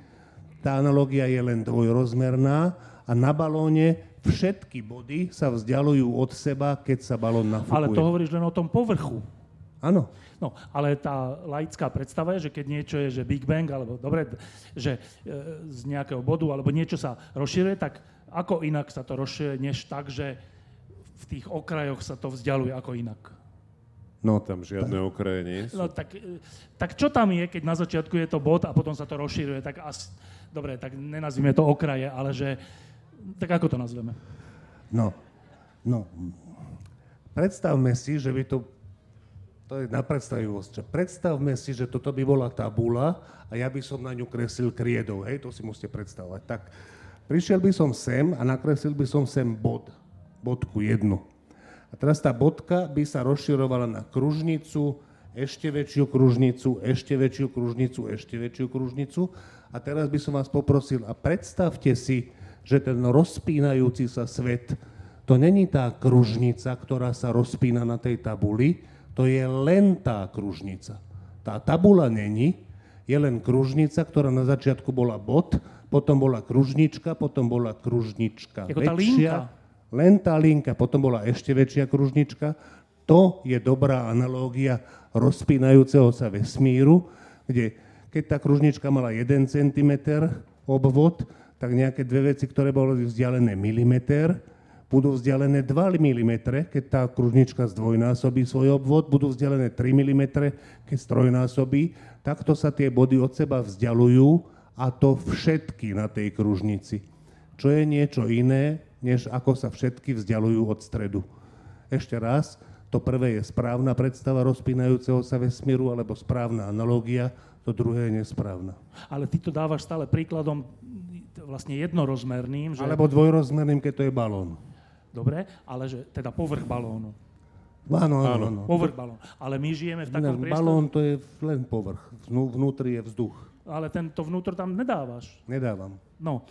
tá analogia je len dvojrozmerná a na balóne všetky body sa vzdialujú od seba, keď sa balón nafúkuje. Ale to hovoríš len o tom povrchu. Áno. No, ale tá laická predstava je, že keď niečo je, že Big Bang, alebo dobre, že e, z nejakého bodu, alebo niečo sa rozširuje, tak ako inak sa to rozširuje, než tak, že v tých okrajoch sa to vzdialuje ako inak. No, tam žiadne tak. okraje nie sú. No, tak, e, tak čo tam je, keď na začiatku je to bod a potom sa to rozširuje, tak asi, dobre, tak nenazvime to okraje, ale že, tak ako to nazveme? No, no, predstavme si, že by to to je na predstavivosť. Predstavme si, že toto by bola tabula a ja by som na ňu kreslil kriedou. Hej, to si musíte predstavovať. Tak prišiel by som sem a nakreslil by som sem bod. Bodku jednu. A teraz tá bodka by sa rozširovala na kružnicu, ešte väčšiu kružnicu, ešte väčšiu kružnicu, ešte väčšiu kružnicu. A teraz by som vás poprosil, a predstavte si, že ten rozpínajúci sa svet, to není tá kružnica, ktorá sa rozpína na tej tabuli, to je len tá kružnica. Tá tabula není, je len kružnica, ktorá na začiatku bola bod, potom bola kružnička, potom bola kružnička Jako väčšia. Tá linka. Len tá linka, potom bola ešte väčšia kružnička. To je dobrá analógia rozpínajúceho sa vesmíru, kde keď tá kružnička mala 1 cm obvod, tak nejaké dve veci, ktoré boli vzdialené milimeter, budú vzdialené 2 mm, keď tá kružnička zdvojnásobí svoj obvod, budú vzdialené 3 mm, keď strojnásobí. Takto sa tie body od seba vzdialujú a to všetky na tej kružnici. Čo je niečo iné, než ako sa všetky vzdialujú od stredu. Ešte raz, to prvé je správna predstava rozpínajúceho sa vesmíru alebo správna analogia, to druhé je nesprávna. Ale ty to dávaš stále príkladom vlastne jednorozmerným. Že... Alebo dvojrozmerným, keď to je balón. Dobre, ale že teda povrch balónu. Áno, áno, áno. Povrch balónu. Ale my žijeme v takom priestore... Balón to je len povrch. Vnú, vnútri je vzduch. Ale tento vnútro tam nedávaš. Nedávam. No.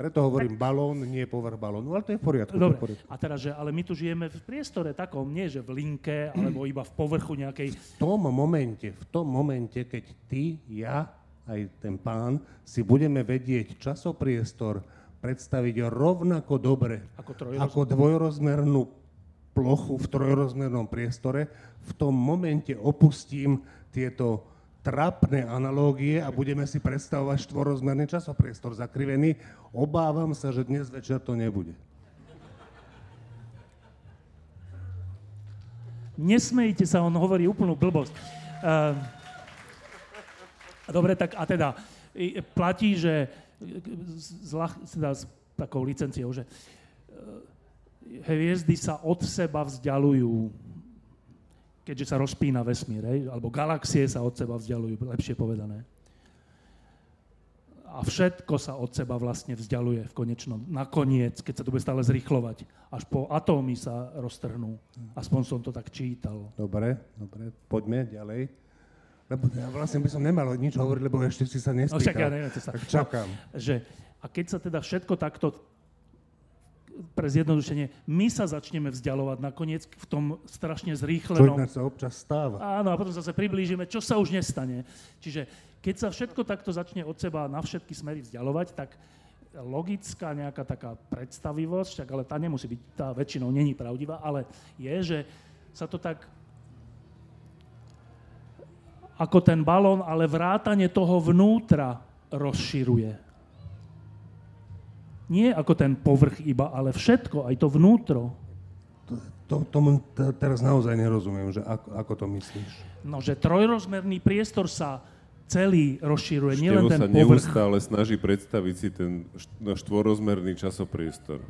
Preto hovorím tak... balón, nie povrch balónu, ale to je v poriadku. Dobre, v poriadku. a teraz, že, ale my tu žijeme v priestore takom, nie že v linke, alebo iba v povrchu nejakej... V tom momente, v tom momente, keď ty, ja, aj ten pán, si budeme vedieť časopriestor, predstaviť rovnako dobre ako, ako dvojrozmernú plochu v trojrozmernom priestore, v tom momente opustím tieto trapné analógie a budeme si predstavovať štvorozmerný časopriestor zakrivený. Obávam sa, že dnes večer to nebude. Nesmejte sa, on hovorí úplnú blbosť. Uh, dobre, tak a teda platí, že zlach, teda s takou licenciou, že eh, hviezdy sa od seba vzdialujú, keďže sa rozpína vesmír, hej? alebo galaxie sa od seba vzdialujú, lepšie povedané. A všetko sa od seba vlastne vzdialuje v konečnom, nakoniec, keď sa to bude stále zrýchlovať. Až po atómy sa roztrhnú. Aspoň som to tak čítal. Dobre, dobre, poďme ďalej. Lebo ja vlastne by som nemal nič hovoriť, lebo ešte si sa nespýtal. No však ja neviem, sa. Tak čakám. No, že, a keď sa teda všetko takto pre zjednodušenie, my sa začneme vzdialovať nakoniec v tom strašne zrýchlenom... Čo sa občas stáva. Áno, a potom zase priblížime, čo sa už nestane. Čiže keď sa všetko takto začne od seba na všetky smery vzdialovať, tak logická nejaká taká predstavivosť, však ale tá nemusí byť, tá väčšinou není pravdivá, ale je, že sa to tak ako ten balón, ale vrátanie toho vnútra rozširuje. Nie ako ten povrch iba, ale všetko, aj to vnútro. To, to, tomu teraz naozaj nerozumiem, že ako, ako to myslíš. No, že trojrozmerný priestor sa celý rozširuje, Števo nielen ten sa povrch. neustále snaží predstaviť si ten no, štvorozmerný časopriestor.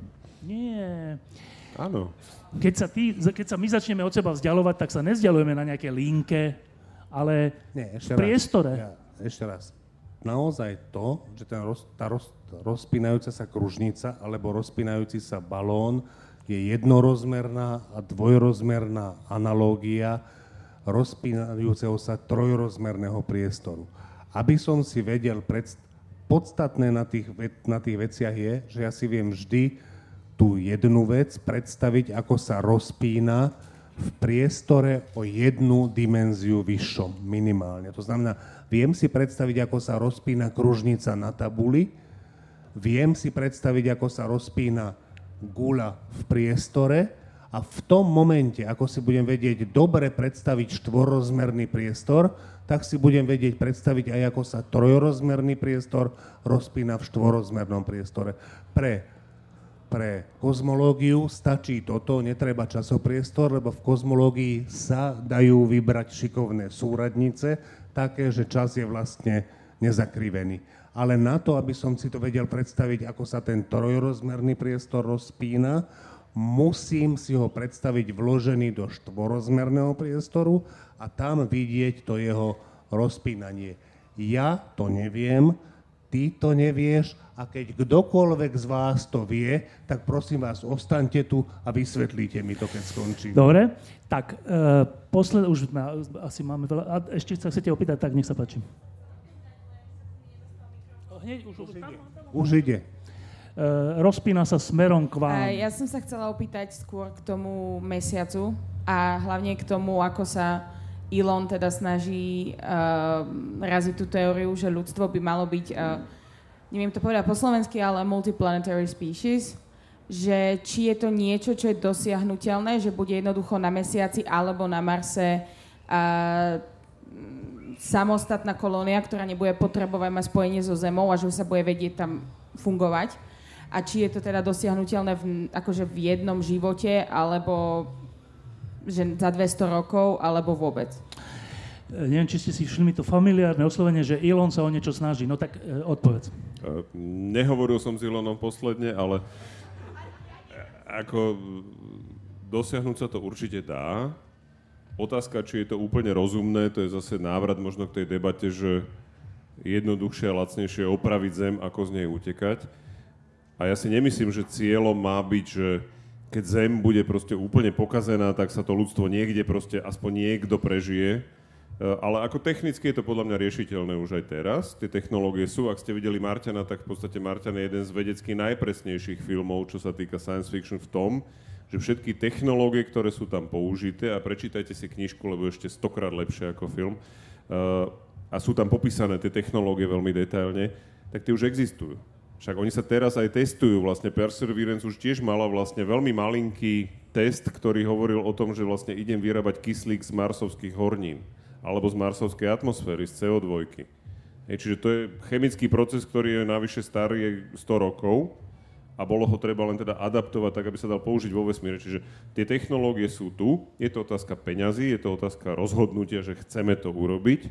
Nie. Áno. Keď sa, ty, keď sa my začneme od seba vzdialovať, tak sa nezdialujeme na nejaké linke, ale Nie, ešte v priestore. Raz, ja, ešte raz. Naozaj to, že ten roz, tá roz, rozpínajúca sa kružnica alebo rozpínajúci sa balón je jednorozmerná a dvojrozmerná analógia rozpínajúceho sa trojrozmerného priestoru. aby som si vedel predstaviť, podstatné na tých, na tých veciach je, že ja si viem vždy tú jednu vec predstaviť, ako sa rozpína v priestore o jednu dimenziu vyššom, minimálne. To znamená, viem si predstaviť, ako sa rozpína kružnica na tabuli, viem si predstaviť, ako sa rozpína gula v priestore a v tom momente, ako si budem vedieť dobre predstaviť štvorozmerný priestor, tak si budem vedieť predstaviť aj, ako sa trojrozmerný priestor rozpína v štvorozmernom priestore. Pre, pre kozmológiu stačí toto, netreba časopriestor, lebo v kozmológii sa dajú vybrať šikovné súradnice, také, že čas je vlastne nezakrivený. Ale na to, aby som si to vedel predstaviť, ako sa ten trojrozmerný priestor rozpína, musím si ho predstaviť vložený do štvorozmerného priestoru a tam vidieť to jeho rozpínanie. Ja to neviem, ty to nevieš a keď kdokoľvek z vás to vie, tak prosím vás, ostaňte tu a vysvetlíte mi to, keď skončím. Dobre, tak uh, posled, už na, asi máme veľa, a ešte sa chcete opýtať, tak nech sa páči. Hneď, už, už, ide. Už ide. Uh, rozpína sa smerom k vám. Ja som sa chcela opýtať skôr k tomu mesiacu a hlavne k tomu, ako sa Elon teda snaží uh, raziť tú teóriu, že ľudstvo by malo byť, uh, neviem to povedať po slovensky, ale multiplanetary species, že či je to niečo, čo je dosiahnutelné, že bude jednoducho na mesiaci alebo na Marse uh, samostatná kolónia, ktorá nebude potrebovať mať spojenie so Zemou a že sa bude vedieť tam fungovať a či je to teda dosiahnutelné v, akože v jednom živote, alebo že za 200 rokov, alebo vôbec? E, neviem, či ste si všimli to familiárne oslovenie, že Elon sa o niečo snaží. No tak e, odpovedz. E, nehovoril som s Elonom posledne, ale ako dosiahnuť sa to určite dá. Otázka, či je to úplne rozumné, to je zase návrat možno k tej debate, že jednoduchšie a lacnejšie opraviť zem, ako z nej utekať. A ja si nemyslím, že cieľom má byť, že keď Zem bude proste úplne pokazená, tak sa to ľudstvo niekde proste, aspoň niekto prežije. E, ale ako technicky je to podľa mňa riešiteľné už aj teraz. Tie technológie sú. Ak ste videli Marťana, tak v podstate Marťan je jeden z vedecky najpresnejších filmov, čo sa týka science fiction v tom, že všetky technológie, ktoré sú tam použité, a prečítajte si knižku, lebo ešte stokrát lepšie ako film, e, a sú tam popísané tie technológie veľmi detailne, tak tie už existujú. Však oni sa teraz aj testujú, vlastne Perseverance už tiež mala vlastne veľmi malinký test, ktorý hovoril o tom, že vlastne idem vyrábať kyslík z marsovských hornín alebo z marsovskej atmosféry, z CO2. Hej, čiže to je chemický proces, ktorý je navyše starý 100 rokov a bolo ho treba len teda adaptovať tak, aby sa dal použiť vo vesmíre. Čiže tie technológie sú tu, je to otázka peňazí, je to otázka rozhodnutia, že chceme to urobiť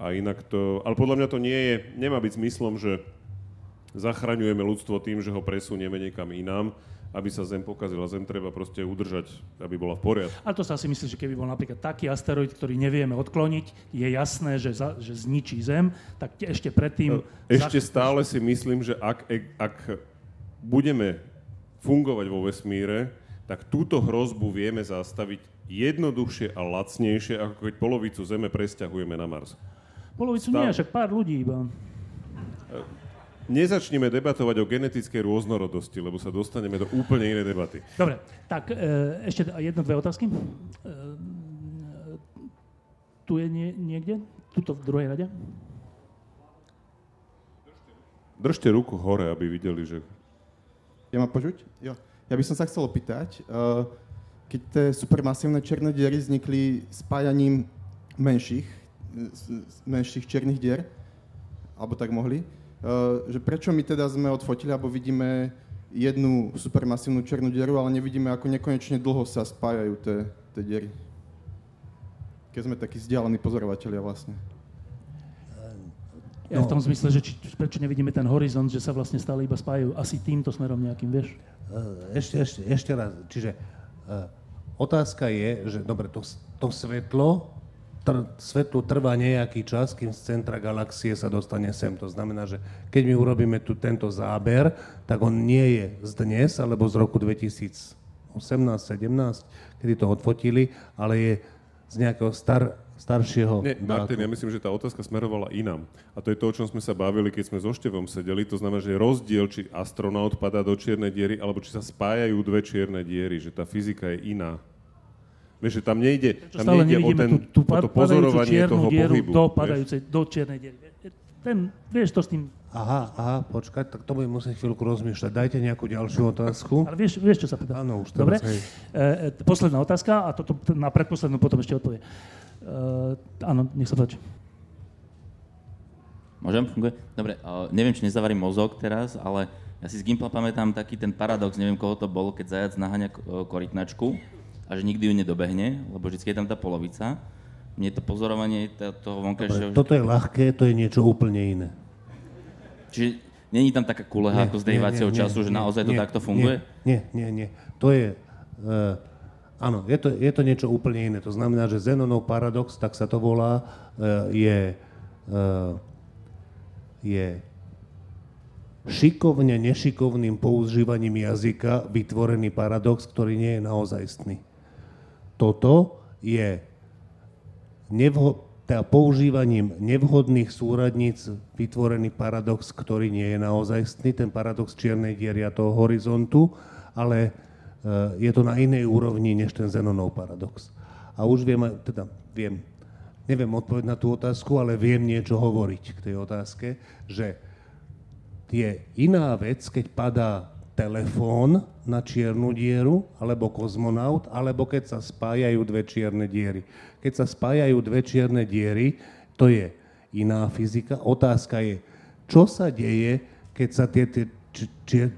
a inak to... Ale podľa mňa to nie je, nemá byť zmyslom, že zachraňujeme ľudstvo tým, že ho presunieme niekam inám, aby sa Zem pokazila. Zem treba proste udržať, aby bola v poriadku. A to sa si myslí, že keby bol napríklad taký asteroid, ktorý nevieme odkloniť, je jasné, že, za, že zničí Zem, tak ešte predtým... Ešte zach... stále si myslím, že ak, ak budeme fungovať vo vesmíre, tak túto hrozbu vieme zastaviť jednoduchšie a lacnejšie, ako keď polovicu Zeme presťahujeme na Mars. Polovicu Stav... nie, však pár ľudí iba nezačneme debatovať o genetickej rôznorodosti, lebo sa dostaneme do úplne inej debaty. Dobre, tak e, ešte jedno, dve otázky. E, tu je nie, niekde? Tuto v druhej rade? Držte ruku hore, aby videli, že... Ja mám počuť? Jo. Ja by som sa chcel opýtať, uh, keď tie supermasívne černé diery vznikli spájaním menších, menších černých dier, alebo tak mohli, že prečo my teda sme odfotili, alebo vidíme jednu supermasívnu černú dieru, ale nevidíme, ako nekonečne dlho sa spájajú tie, tie diery. Keď sme takí vzdialení pozorovateľia vlastne. Ja no. v tom zmysle, že či, prečo nevidíme ten horizont, že sa vlastne stále iba spájajú asi týmto smerom nejakým, vieš? Eh, ešte, ešte, ešte raz. Čiže uh, otázka je, že dobre, to, to svetlo tr- svetlu trvá nejaký čas, kým z centra galaxie sa dostane sem. To znamená, že keď my urobíme tu tento záber, tak on nie je z dnes, alebo z roku 2018-17, kedy to odfotili, ale je z nejakého star, staršieho Nie, Martin, ja myslím, že tá otázka smerovala inám. A to je to, o čom sme sa bavili, keď sme so Števom sedeli. To znamená, že rozdiel, či astronaut padá do čiernej diery, alebo či sa spájajú dve čierne diery, že tá fyzika je iná. Vieš, že tam nejde, tam nejde o, ten, tú, tú o to pozorovanie toho pohybu. Do, padajúcej, do čiernej diery. Ten, vieš to s tým... Aha, aha, počkaj, tak to budem musieť chvíľku rozmýšľať. Dajte nejakú ďalšiu otázku. Ale vieš, vieš čo sa pýta? Áno, už Dobre. E, e, posledná otázka a toto na predposlednú potom ešte odpovie. Uh, áno, nech sa páči. Môžem? Funguje? Dobre, uh, neviem, či nezavarím mozog teraz, ale ja si z Gimpla pamätám taký ten paradox, neviem, koho to bolo, keď zajac naháňa korytnačku a že nikdy ju nedobehne, lebo vždy je tam tá polovica. Mne to pozorovanie toho vonkajšieho... Toto je ľahké, to je niečo úplne iné. Čiže není tam taká kuleha ako z dejvacieho času, nie, že naozaj nie, to takto funguje? Nie, nie, nie. To je... Uh, Áno, je to, je to niečo úplne iné. To znamená, že Zenonov paradox, tak sa to volá, eh, je, eh, je šikovne nešikovným používaním jazyka vytvorený paradox, ktorý nie je naozajstný. Toto je nevho- teda používaním nevhodných súradníc vytvorený paradox, ktorý nie je naozajstný, ten paradox čiernej diery a toho horizontu, ale je to na inej úrovni než ten Zenonov paradox. A už viem, teda viem, neviem odpovedať na tú otázku, ale viem niečo hovoriť k tej otázke, že je iná vec, keď padá telefón na čiernu dieru, alebo kozmonaut, alebo keď sa spájajú dve čierne diery. Keď sa spájajú dve čierne diery, to je iná fyzika. Otázka je, čo sa deje, keď sa tie, tie či,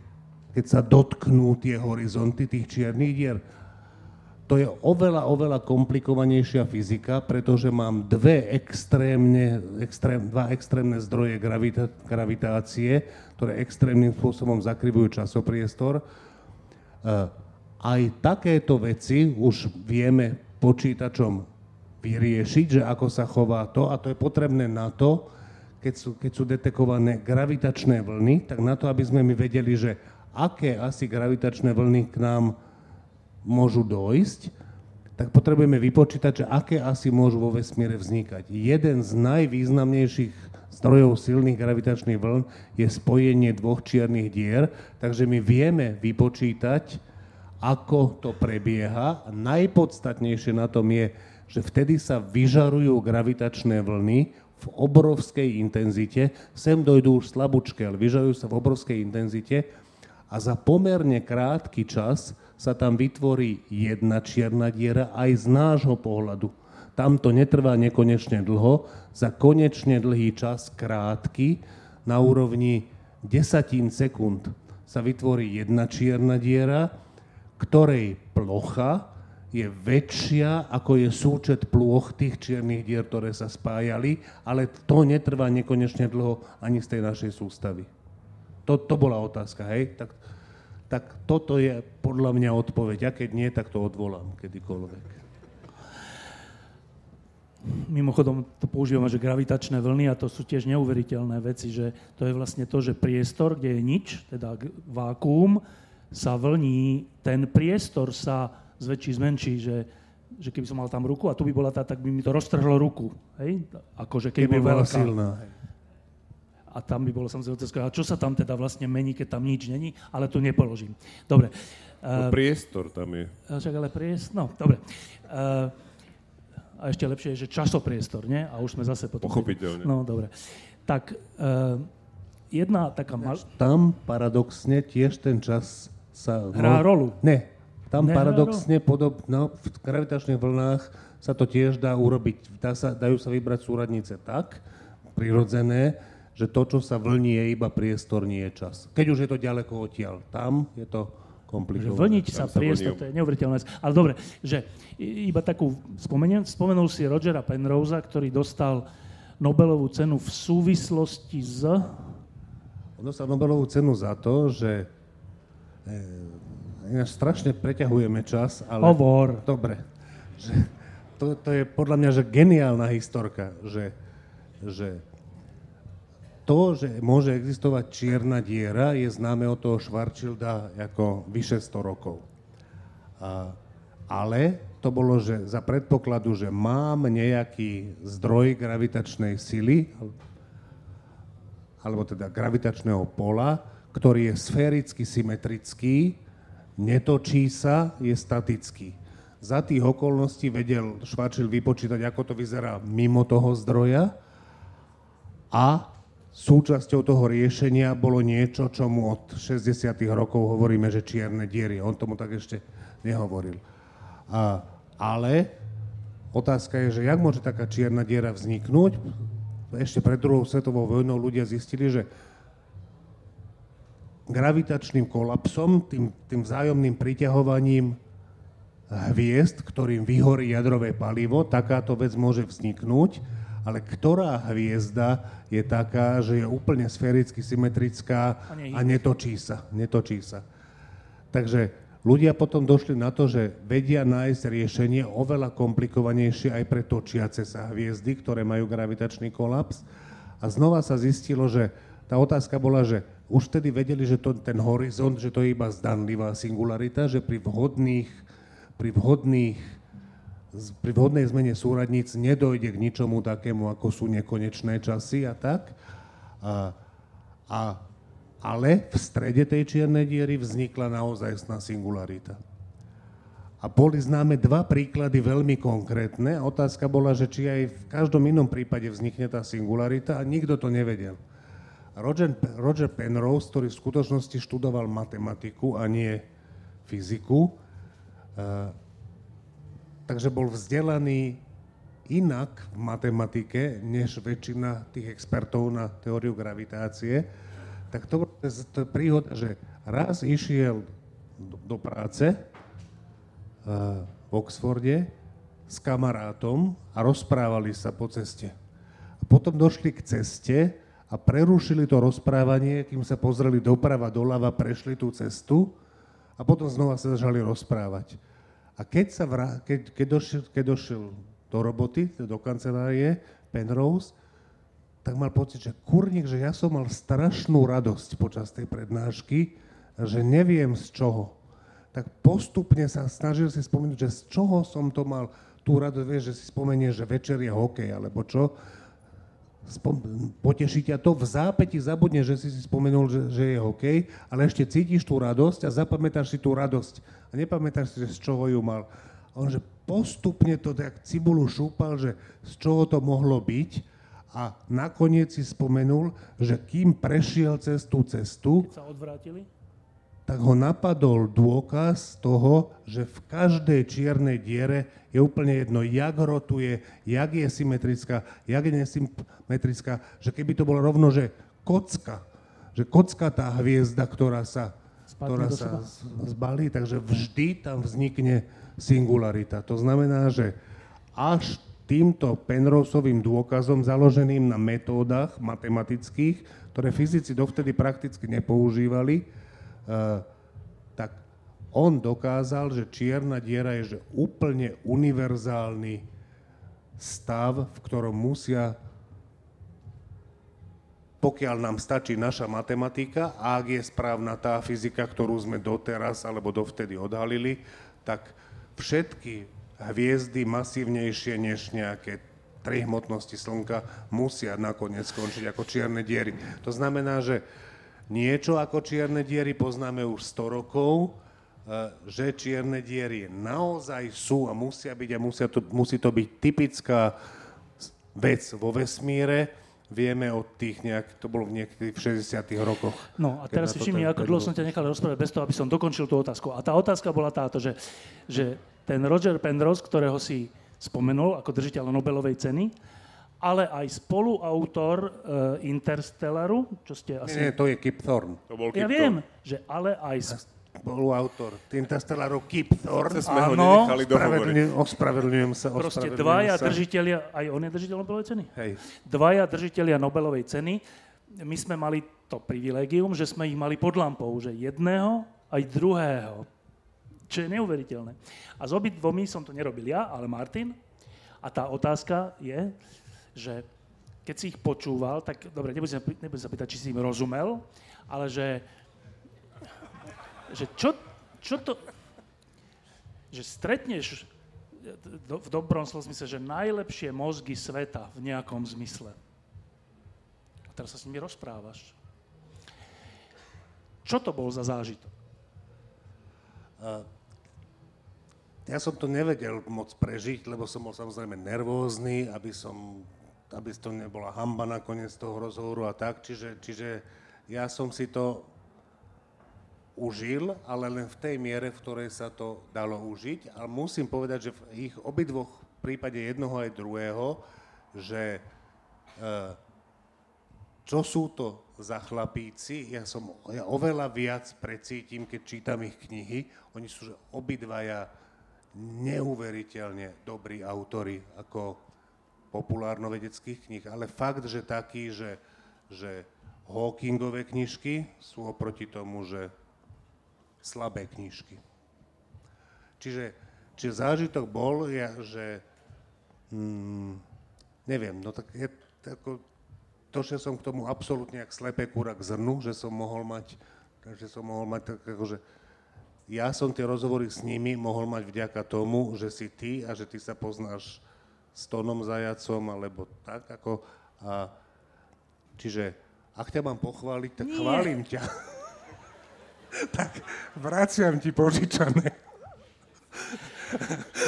keď sa dotknú tie horizonty tých čiernych dier. To je oveľa, oveľa komplikovanejšia fyzika, pretože mám dve extrémne, extrém, dva extrémne zdroje gravita, gravitácie, ktoré extrémnym spôsobom zakryvujú časopriestor. Uh, aj takéto veci už vieme počítačom vyriešiť, že ako sa chová to, a to je potrebné na to, keď sú, keď sú detekované gravitačné vlny, tak na to, aby sme my vedeli, že aké asi gravitačné vlny k nám môžu dojsť, tak potrebujeme vypočítať, že aké asi môžu vo vesmíre vznikať. Jeden z najvýznamnejších zdrojov silných gravitačných vln je spojenie dvoch čiernych dier, takže my vieme vypočítať, ako to prebieha. Najpodstatnejšie na tom je, že vtedy sa vyžarujú gravitačné vlny v obrovskej intenzite. Sem dojdú už slabúčke, ale vyžarujú sa v obrovskej intenzite a za pomerne krátky čas sa tam vytvorí jedna čierna diera aj z nášho pohľadu. Tam to netrvá nekonečne dlho, za konečne dlhý čas krátky, na úrovni desatín sekúnd sa vytvorí jedna čierna diera, ktorej plocha je väčšia, ako je súčet plôch tých čiernych dier, ktoré sa spájali, ale to netrvá nekonečne dlho ani z tej našej sústavy. To, to bola otázka, hej? Tak, tak toto je podľa mňa odpoveď. A keď nie, tak to odvolám kedykoľvek. Mimochodom, to používame, že gravitačné vlny, a to sú tiež neuveriteľné veci, že to je vlastne to, že priestor, kde je nič, teda vákuum, sa vlní, ten priestor sa zväčší, zmenší, že, že keby som mal tam ruku a tu by bola tá, tak by mi to roztrhlo ruku. Hej? Akože keby, keby bola veľká. silná. Hej a tam by bolo samozrejme otázka, a čo sa tam teda vlastne mení, keď tam nič není, ale tu nepoložím. Dobre. No, priestor tam je. Však ale priestor, no, dobre. Uh, a ešte lepšie je, že časopriestor, nie? A už sme zase potom... Pochopiteľne. No, dobre. Tak, uh, jedna taká... Mal... Tam paradoxne tiež ten čas sa... Hrá rolu. Ne, tam ne, paradoxne podob, no, v gravitačných vlnách sa to tiež dá urobiť. Dá sa, dajú sa vybrať súradnice tak, prirodzené, že to, čo sa vlní, je iba priestor, nie je čas. Keď už je to ďaleko odtiaľ. Tam je to komplikované. Vlniť sa, priestor, to je neuveriteľné. Ale dobre, že iba takú spomeniem, spomenul si Rogera Penrose, ktorý dostal Nobelovú cenu v súvislosti s... On dostal Nobelovú cenu za to, že e, strašne preťahujeme čas, ale... Hovor. Dobre. Že, to, to je podľa mňa že geniálna historka, že, že to, že môže existovať čierna diera, je známe od toho Schwarzschilda ako vyše 100 rokov. Ale to bolo, že za predpokladu, že mám nejaký zdroj gravitačnej sily, alebo teda gravitačného pola, ktorý je sféricky symetrický, netočí sa, je statický. Za tých okolností vedel Švačil vypočítať, ako to vyzerá mimo toho zdroja a súčasťou toho riešenia bolo niečo, čo mu od 60. rokov hovoríme, že čierne diery. On tomu tak ešte nehovoril. A, ale otázka je, že jak môže taká čierna diera vzniknúť? Ešte pred druhou svetovou vojnou ľudia zistili, že gravitačným kolapsom, tým, tým vzájomným priťahovaním hviezd, ktorým vyhorí jadrové palivo, takáto vec môže vzniknúť, ale ktorá hviezda je taká, že je úplne sféricky symetrická a netočí sa. Netočí sa. Takže ľudia potom došli na to, že vedia nájsť riešenie oveľa komplikovanejšie aj pre točiace sa hviezdy, ktoré majú gravitačný kolaps. A znova sa zistilo, že tá otázka bola, že už vtedy vedeli, že to, ten horizont, že to je iba zdanlivá singularita, že pri vhodných, pri vhodných pri vhodnej zmene súradníc nedojde k ničomu takému, ako sú nekonečné časy a tak. A, a, ale v strede tej čiernej diery vznikla naozajstná singularita. A boli známe dva príklady veľmi konkrétne. Otázka bola, že či aj v každom inom prípade vznikne tá singularita a nikto to nevedel. Roger, Roger Penrose, ktorý v skutočnosti študoval matematiku a nie fyziku, uh, takže bol vzdelaný inak v matematike, než väčšina tých expertov na teóriu gravitácie, tak to, to je príhoda, že raz išiel do, do práce uh, v Oxforde s kamarátom a rozprávali sa po ceste. A potom došli k ceste, a prerušili to rozprávanie, kým sa pozreli doprava, doľava, prešli tú cestu a potom znova sa začali rozprávať. A keď, sa vrá, keď, keď, došiel, keď došiel do roboty, do kancelárie Penrose, tak mal pocit, že kurník, že ja som mal strašnú radosť počas tej prednášky, že neviem z čoho. Tak postupne sa snažil si spomenúť, že z čoho som to mal tú radosť, vieš, že si spomenie, že večer je hokej, alebo čo poteší ťa to, v zápäti zabudne, že si si spomenul, že, že je hokej, ale ešte cítiš tú radosť a zapamätáš si tú radosť a nepamätáš si, že z čoho ju mal. A on, že postupne to tak cibulu šúpal, že z čoho to mohlo byť a nakoniec si spomenul, že kým prešiel cez tú cestu... Keď sa odvrátili? Tak ho napadol dôkaz toho, že v každej čiernej diere je úplne jedno, jak rotuje, jak je symetrická, jak je nesymetrická, že keby to bolo rovno, že kocka, že kocka tá hviezda, ktorá sa, ktorá sa zbalí, takže vždy tam vznikne singularita. To znamená, že až týmto Penroseovým dôkazom, založeným na metódach matematických, ktoré fyzici dovtedy prakticky nepoužívali, tak on dokázal, že čierna diera je že úplne univerzálny stav, v ktorom musia, pokiaľ nám stačí naša matematika a ak je správna tá fyzika, ktorú sme doteraz alebo dovtedy odhalili, tak všetky hviezdy masívnejšie než nejaké tri hmotnosti Slnka musia nakoniec skončiť ako čierne diery. To znamená, že Niečo ako čierne diery poznáme už 100 rokov, eh, že čierne diery naozaj sú a musia byť a musia to, musí to byť typická vec vo vesmíre. Vieme od tých nejak, to bolo v niektorých 60 rokoch. No a teraz si všimni, ako dlho som ťa nechal rozprávať bez toho, aby som dokončil tú otázku. A tá otázka bola táto, že, že ten Roger Penrose, ktorého si spomenul ako držiteľ Nobelovej ceny, ale aj spoluautor uh, Interstellaru, čo ste asi... Nie, nie, to je Kip Thorne. To bol Kip ja Thorne. viem, že ale aj... Spoluautor Interstellaru Kip Thorne. sme ho Áno, dohovoriť. Ospravedlňujem sa, Proste ospravedlňujem dvaja sa. držiteľia, aj on je držiteľ Nobelovej ceny? Hej. Dvaja držiteľia Nobelovej ceny, my sme mali to privilégium, že sme ich mali pod lampou, že jedného aj druhého. Čo je neuveriteľné. A s obidvomi som to nerobil ja, ale Martin. A tá otázka je, že keď si ich počúval, tak dobre, nebudem, nebudem sa pýtať, či si im rozumel, ale že, že čo, čo to... že stretneš v dobrom slova zmysle, že najlepšie mozgy sveta v nejakom zmysle. A teraz sa s nimi rozprávaš. Čo to bol za zážitok? Uh, ja som to nevedel moc prežiť, lebo som bol samozrejme nervózny, aby som aby to nebola hamba nakoniec toho rozhovoru a tak. Čiže, čiže ja som si to užil, ale len v tej miere, v ktorej sa to dalo užiť. A musím povedať, že v ich obidvoch prípade jednoho aj druhého, že e, čo sú to za chlapíci, ja som ja oveľa viac precítim, keď čítam ich knihy. Oni sú že obidvaja neuveriteľne dobrí autory, ako populárno-vedeckých kníh, ale fakt, že taký, že, že Hawkingové knižky sú oproti tomu, že slabé knižky. Čiže, čiže zážitok bol, ja, že hmm, neviem, no tak je tako, že som k tomu absolútne jak slepé kúra k zrnu, že som mohol mať, že som mohol mať tak akože, ja som tie rozhovory s nimi mohol mať vďaka tomu, že si ty a že ty sa poznáš s Tónom Zajacom, alebo tak, ako... A, čiže, ak ťa mám pochváliť, tak Nie. chválim ťa. tak vraciam ti požičané.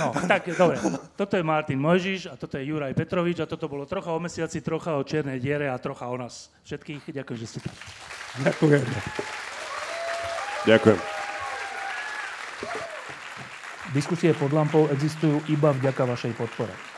No, tak, dobre. Toto je Martin Mojžiš a toto je Juraj Petrovič a toto bolo trocha o mesiaci, trocha o čiernej diere a trocha o nás. Všetkých ďakujem, že ste tu. Ďakujem. Ďakujem. Diskusie pod lampou existujú iba vďaka vašej podpore.